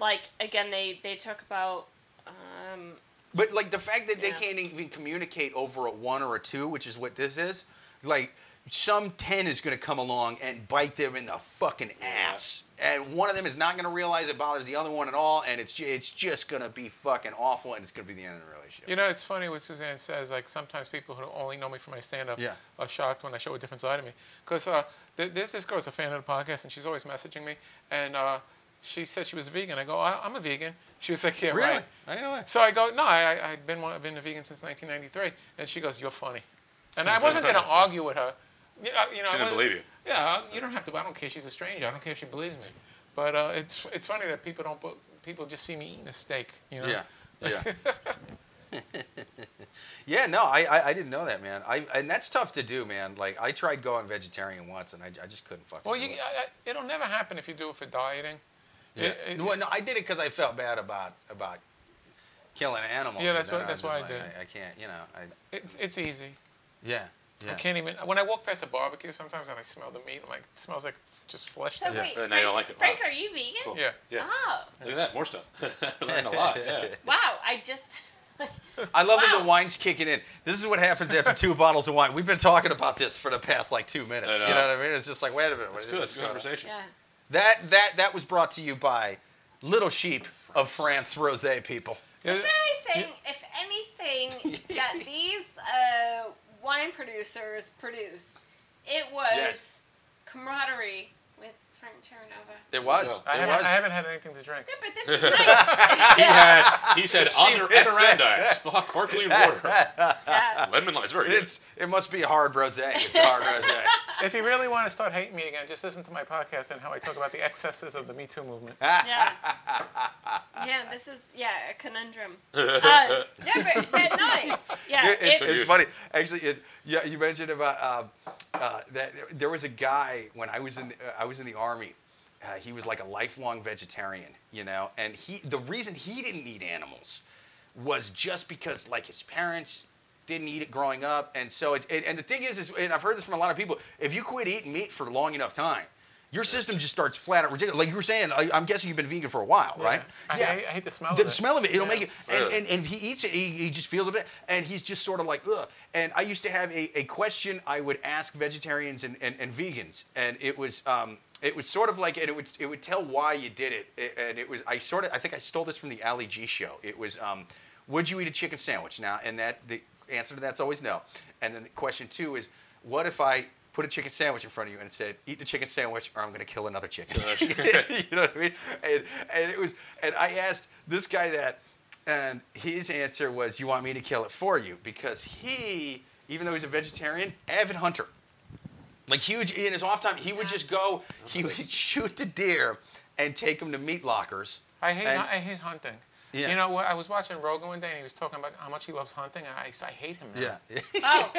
like again they they talk about um But like the fact that they can't even communicate over a one or a two, which is what this is, like some ten is going to come along and bite them in the fucking ass, and one of them is not going to realize it bothers the other one at all, and it's it's just going to be fucking awful, and it's going to be the end of the relationship. You know, it's funny what Suzanne says. Like sometimes people who only know me from my stand-up Yeah. are shocked when I show a different side of me. Because uh, th- there's this girl's a fan of the podcast, and she's always messaging me. And uh, she said she was a vegan. I go, I- I'm a vegan. She was like, Yeah, really? right. I know that. So I go, No, I, I- I've been one, I've been a vegan since 1993. And she goes, You're funny. And I wasn't gonna argue with her. You know, you know, She I didn't believe you. Yeah, you don't have to. I don't care. if She's a stranger. I don't care if she believes me. But uh, it's it's funny that people don't. People just see me eating a steak. You know. Yeah, yeah. yeah, no, I, I I didn't know that, man. I and that's tough to do, man. Like I tried going vegetarian once, and I, I just couldn't fucking. Well, you, it. I, it'll never happen if you do it for dieting. Yeah. It- it- no, no, I did it because I felt bad about about killing animals. Yeah, that's what- that's why just I did. I, I can't, you know. I it's it's easy. yeah, yeah. I can't even. When I walk past a barbecue, sometimes and I smell the meat, I'm like it smells like just flesh. so to me. wait Frank, you don't like it. Frank Wow. are you vegan? Cool. Yeah. Yeah. Oh Look at that. More stuff. Learned a lot. Yeah. wow! I just I love that the wine's kicking in. This is what happens after two bottles of wine. We've been talking about this for the past like two minutes. Know. You know what I mean? It's just like, wait a minute. It's good. It's a good going on? conversation. Yeah. That that that was brought to you by Little Sheep of France Rosé people. If anything, if anything that these uh, wine producers produced, it was Yes. camaraderie with Frank Terranova. It was. I It haven't, was. I haven't had anything to drink. Yeah, but this is nice. He had. He said She on the said Adirondack, sparkling water, yeah. lemon lime. It's very good. It's it must be a hard rosé. It's a hard rosé. If you really want to start hating me again, just listen to my podcast and how I talk about the excesses of the Me Too movement. Yeah. Yeah, this is yeah a conundrum. Uh, yeah, but, but nice. Yeah, It- it's, it's funny. Actually, it's, yeah, you mentioned about um, uh, that there was a guy when I was in uh, I was in the army. Uh, he was like a lifelong vegetarian, you know, and he the reason he didn't eat animals was just because like his parents didn't eat it growing up, and so it's and, and the thing is, is and I've heard this from a lot of people. If you quit eating meat for long enough time. Your system just starts flat out ridiculous. Like you were saying, I, I'm guessing you've been vegan for a while, right? I, hate, I hate the smell the of it. smell of it, it'll Yeah. make it. And, and, and if he eats it, he, he just feels a bit, and he's just sort of like, ugh. And I used to have a, a question I would ask vegetarians and, and, and vegans, and it was um, it was sort of like, and it would it would tell why you did it, It- and it was I sort of I think I stole this from the Ali G show. It was, um, would you eat a chicken sandwich? Now, and that the answer to that's always no. And then the question two is, what if I put a chicken sandwich in front of you and said, eat the chicken sandwich or I'm going to kill another chicken. You know what I mean? And, and it was, and I asked this guy that, and his answer was, "You want me to kill it for you?" Because he, even though he's a vegetarian, avid hunter, like huge in his off time, he would just go, he would shoot the deer and take them to meat lockers. I hate And- I hate hunting. Yeah. You know, what? I was watching Rogan one day and he was talking about how much he loves hunting, and I, I hate him now. Yeah, oh,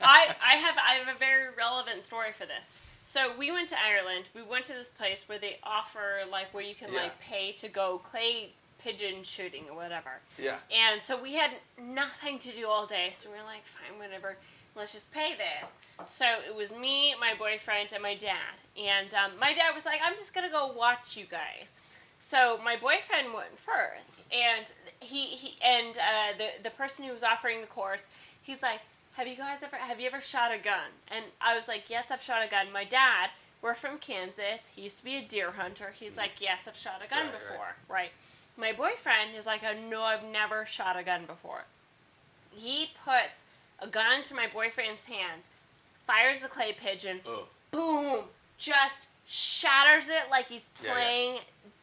I I have I have a very relevant story for this. So we went to Ireland. We went to this place where they offer like where you can Yeah. like pay to go clay pigeon shooting or whatever. yeah. And so we had nothing to do all day, so we were like, fine, whatever, let's just pay this. So it was me, my boyfriend, and my dad. And um, my dad was like, I'm just gonna go watch you guys. So my boyfriend went first, and he, he and uh, the the person who was offering the course, he's like, have you guys ever have you ever shot a gun? And I was like, yes, I've shot a gun. My dad, we're from Kansas. He used to be a deer hunter. He's like, yes, I've shot a gun Right, right. before, right? My boyfriend is like, oh, no, I've never shot a gun before. He puts a gun into my boyfriend's hands, fires the clay pigeon, Oh. boom, just shatters it like he's Yeah, yeah.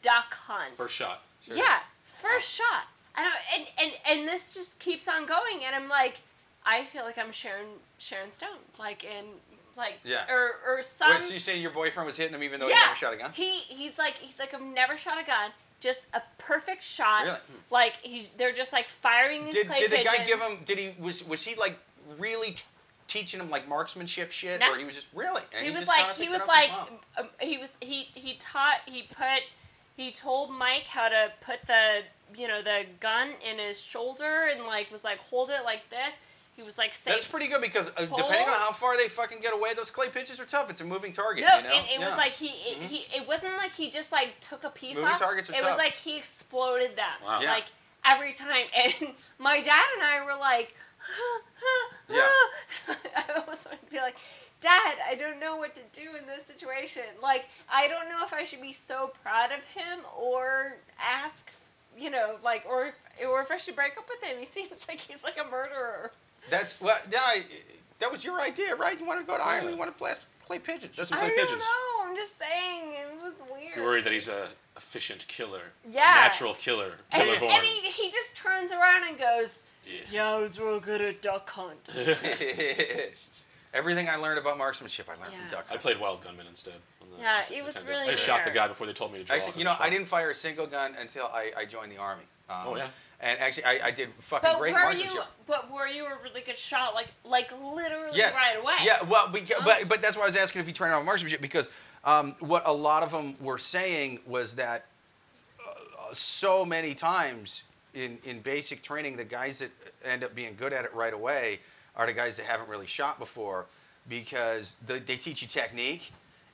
Duck hunt. First shot. Yeah, first shot. I don't, and, and and this just keeps on going, and I'm like, I feel like I'm Sharon Sharon Stone, like in like Yeah. or or some Wait, so you say your boyfriend was hitting him even though yeah. he never shot a gun? He he's like he's like I've never shot a gun, just a perfect shot. Really? Like he's they're just like firing these Did, clay did the guy pigeons. give him? Did he was was he like really t- teaching him like marksmanship shit, No. or he was just really? And he was like he was like um, he was he he taught he put he told Mike how to put the you know the gun in his shoulder and like was like hold it like this. He was like say That's pretty good because uh, depending on how far they fucking get away, those clay pitches are tough. It's a moving target. No, you know? and it Yeah. was like he, it, he, it wasn't like he just like took a piece Moving off. targets are it tough. was like he exploded them, Wow. Yeah. like every time. And my dad and I were like, Yeah. I almost want to be like, Dad, I don't know what to do in this situation. Like, I don't know if I should be so proud of him or ask, you know, like, or or if I should break up with him. He seems like he's like a murderer. That's well, yeah, I- that was your idea, right? You wanted to go to Ireland, you wanted to play, clay pigeons. That's I what clay don't pigeons. know. I'm just saying it was weird. You're worried that he's a efficient killer. Yeah. A natural killer. And, Killer born. and he, he just turns around and goes, Yeah. Yeah, I was real good at duck hunt. Everything I learned about marksmanship, I learned Yeah. from Duck. I played Wild Gunman instead. on the Yeah, Super it was Nintendo. really I shot the guy before they told me to draw. Actually, you know, I didn't fire a single gun until I, I joined the army. Um, Oh, yeah? And actually, I, I did fucking But great were marksmanship. you? But were you a really good shot? Like, like literally Yes. right away. Yeah, well, we, Oh. but but that's why I was asking if you trained on marksmanship because um, what a lot of them were saying was that uh, so many times in in basic training, the guys that end up being good at it right away are the guys that haven't really shot before because the, they teach you technique.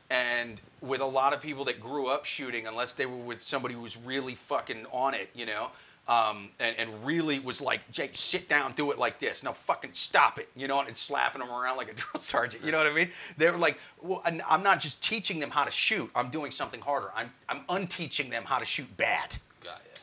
And with a lot of people that grew up shooting, unless they were with somebody who was really fucking on it, you know, Um, and, and really was like, Jake, sit down, do it like this. Now fucking stop it, you know, and slapping them around like a drill sergeant. You know what I mean? They were like, well, I'm not just teaching them how to shoot. I'm doing something harder. I'm I'm unteaching them how to shoot bad.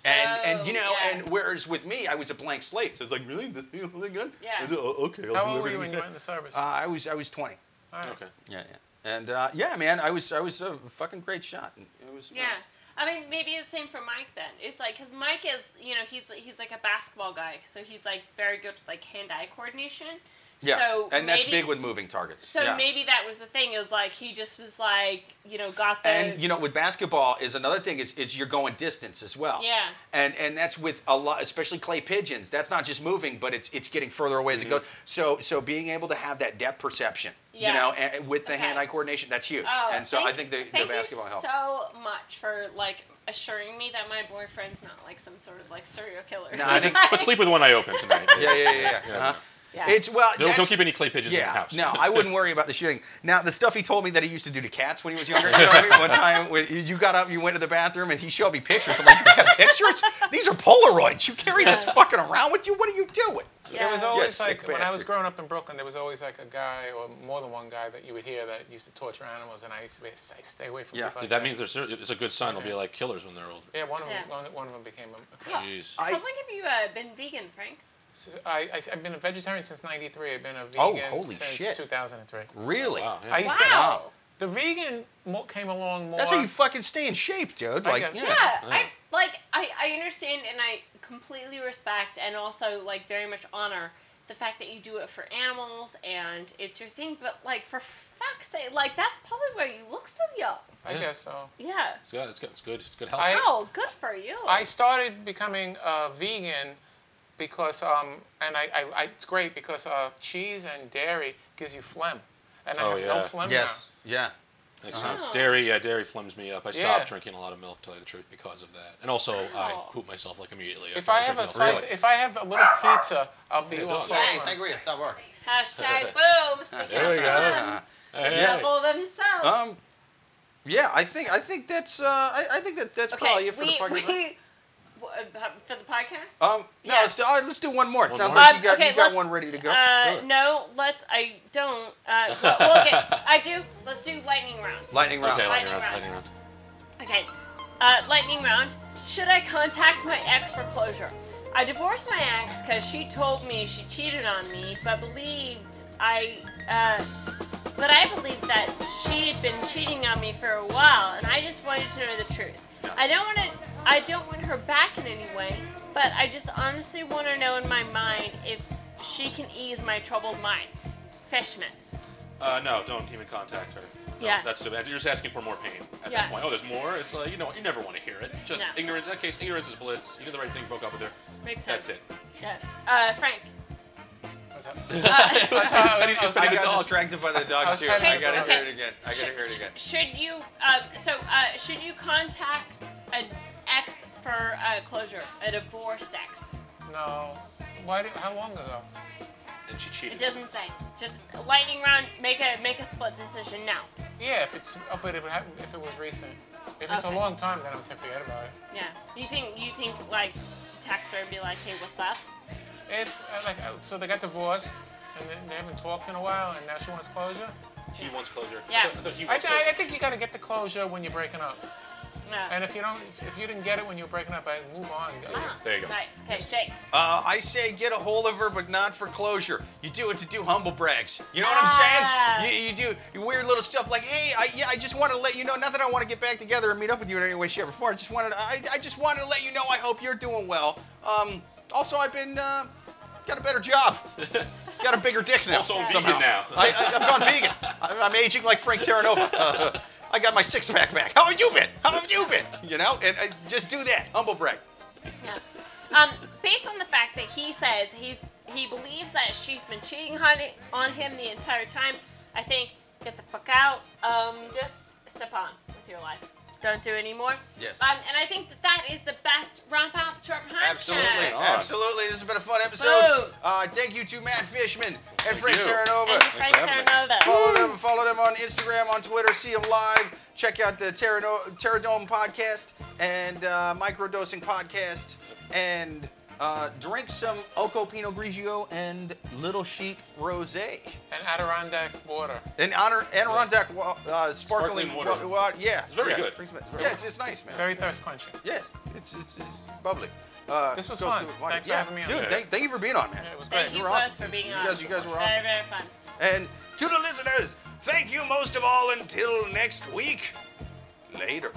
Got it. And Oh, and you know, yeah. and whereas with me, I was a blank slate. So it's like, really, this you know, good? Yeah. Said, oh, okay. I'll How old were you when you said." went in the service? Uh, I was I was 20. All right. Okay. Yeah, yeah. And uh, yeah, man, I was I was a fucking great shot. It was. uh, Yeah. I mean, maybe it's the same for Mike then. It's like, because Mike is, you know, he's he's like a basketball guy, so he's like very good with like hand-eye coordination. Yeah, So and that's big with moving targets. So yeah. maybe that was the thing. Is like he just was like, you know, got the. And you know, with basketball is another thing is, is you're going distance as well. Yeah. And and that's with a lot, especially clay pigeons. That's not just moving, but it's it's getting further away as Mm-hmm. it goes. So so being able to have that depth perception, Yeah. you know, and, and with the Okay. hand-eye coordination, that's huge. Oh, and so thank- I think the, the basketball you helps. so much for like assuring me that my boyfriend's not like some sort of like serial killer. No, I think- But sleep with one eye open tonight. yeah, yeah, yeah. yeah. Uh-huh. Yeah. It's well. Don't, don't keep any clay pigeons in the house. no, I wouldn't worry about the shooting. Now, the stuff he told me that he used to do to cats when he was younger. You know what I mean? One time, when you got up, you went to the bathroom, and he showed me pictures. I'm like, you got pictures? These are Polaroids. You carry this fucking around with you? What are you doing? yeah. There was always sick like when I was growing up in Brooklyn, there was always like a guy or more than one guy that you would hear that used to torture animals, and I used to be, I stay away from Yeah. people like That means there's cer- it's a good sign they'll be like killers when they're older. Yeah, one of them, Yeah. one, one of them became a. Jeez. I- How long have you uh, been vegan, Frank? So I, I, have been a vegetarian since '93. I've been a Oh, vegan holy since shit. 2003. Really? Wow. Yeah. I used Wow. to. The vegan mo- came along more. That's how you fucking stay in shape, dude. Like, guess. yeah. Yeah, I like I, I understand and I completely respect and also like very much honor the fact that you do it for animals and it's your thing, but like for fuck's sake, like that's probably why you look so young. I Yeah. guess so. Yeah. It's good. It's good. It's good. It's good health. I- Oh, good for you. I started becoming a vegan because, um, and I, I, I, it's great because uh, cheese and dairy gives you phlegm, and I Oh, have no yeah. phlegm Yes. Yeah. Makes Uh-huh. sense. Dairy, yeah, dairy flums me up. I Yeah. stopped drinking a lot of milk, to tell you the truth, because of that. And also, I poop myself like immediately. If after I have a slice, Really? if I have a little pizza, I'll be Yeah, all dog. full. Yes. of- Sangria, stop working. Hashtag boom. Speaking There we go. fun, Hey, hey. double themselves. Um, yeah, I think I think that's uh, I, I think that that's probably it for we, the podcast. We w- uh, for the podcast. um, no, Yeah. let's do, all right, let's do one more. It One sounds more? like Um, you got okay, you got one ready to go. Uh, Sure. no, let's. I don't. Uh, well, well, okay, I do. Let's do lightning round. Lightning round. Okay, Lightning lightning round. round. Lightning round. Okay, uh, lightning round. Should I contact my ex for closure? I divorced my ex because she told me she cheated on me, but believed I, uh, but I believed that she had been cheating on me for a while, and I just wanted to know the truth. I don't want to. I don't want her back in any way, but I just honestly want to know in my mind if she can ease my troubled mind. Fishman. Uh, no, don't even contact her. No, Yeah. That's too bad. You're just asking for more pain at Yeah. that point. Oh, there's more? It's like, you know, you never want to hear it. Just No. ignorant. In that case, ignorance is bliss. You did the right thing, broke up with her. Makes sense. That's it. Yeah. Uh, Frank. What's up? Uh, That's how I- I was- I the got dog. distracted by the I dog too. trying I gotta Okay. hear it again. I gotta hear it again. Should you, uh, so, uh, should you contact an ex for uh, closure, a divorce ex? No. Why? Did, how long ago? And she cheated. It doesn't say. Just lightning round. Make a make a split decision now. Yeah, if it's, oh, but if it, happened, if it was recent. If it's Okay. a long time, then I would say forget about it. Yeah. You think you think like text her and be like, hey, what's up? If uh, like, uh, so they got divorced, and then they haven't talked in a while, and now she wants closure. He wants closure. Yeah. I thought, I thought he I, wants th- I closure. think you got to get the closure when you're breaking up. No. And if you don't, if, if you didn't get it when you were breaking up, I move on. Ah, There you go. Nice. Okay, Jake. Uh, I say get a hold of her, but not for closure. You do it to do humble brags. You know what Ah. I'm saying? You, you do weird little stuff like, hey, I, yeah, I just want to let you know. Not that I want to get back together and meet up with you in any way, shape, or form. I just wanted, I, I just wanted to let you know. I hope you're doing well. Um, also, I've been uh, got a better job. got a bigger dick now. Also vegan somehow. now. I, I, I've gone vegan. I, I'm aging like Frank Terranova. I got my six pack back. How have you been? How have you been? You know, and uh, just do that. Humble brag. Yeah. Um, based on the fact that he says he's he believes that she's been cheating on it, on him the entire time, I think get the fuck out. Um, just step on with your life. Don't do anymore. Yes. Um, and I think that that is the best wrap up to our podcast. Absolutely, Nice. absolutely. This has been a fun episode. Uh, thank you to Matt Fishman and Frank. Terranova. And Frank for having me. Terranova. Follow them, follow them on Instagram, on Twitter, see them live. Check out the Terrano- Terradome podcast and uh, Microdosing podcast. and uh, drink some Oko Pinot Grigio and Little Sheep Rosé. And Adirondack water. And honor Adirondack wa- uh, sparkling, Sparkling water. wa- wa- yeah, It's very yeah, good. drink some- It's very yeah, it's, it's nice, man. Very thirst quenching. Yes, it's, it's, it's bubbly. Uh, This was goes fun. good with wine. Thanks for yeah, having me on. Dude, Yeah. thank, thank you for being on, man. Yeah, it was Thank great. you were both awesome. for being You on. guys- you guys were awesome. very. Very fun. And to the listeners, thank you most of all until next week. Later.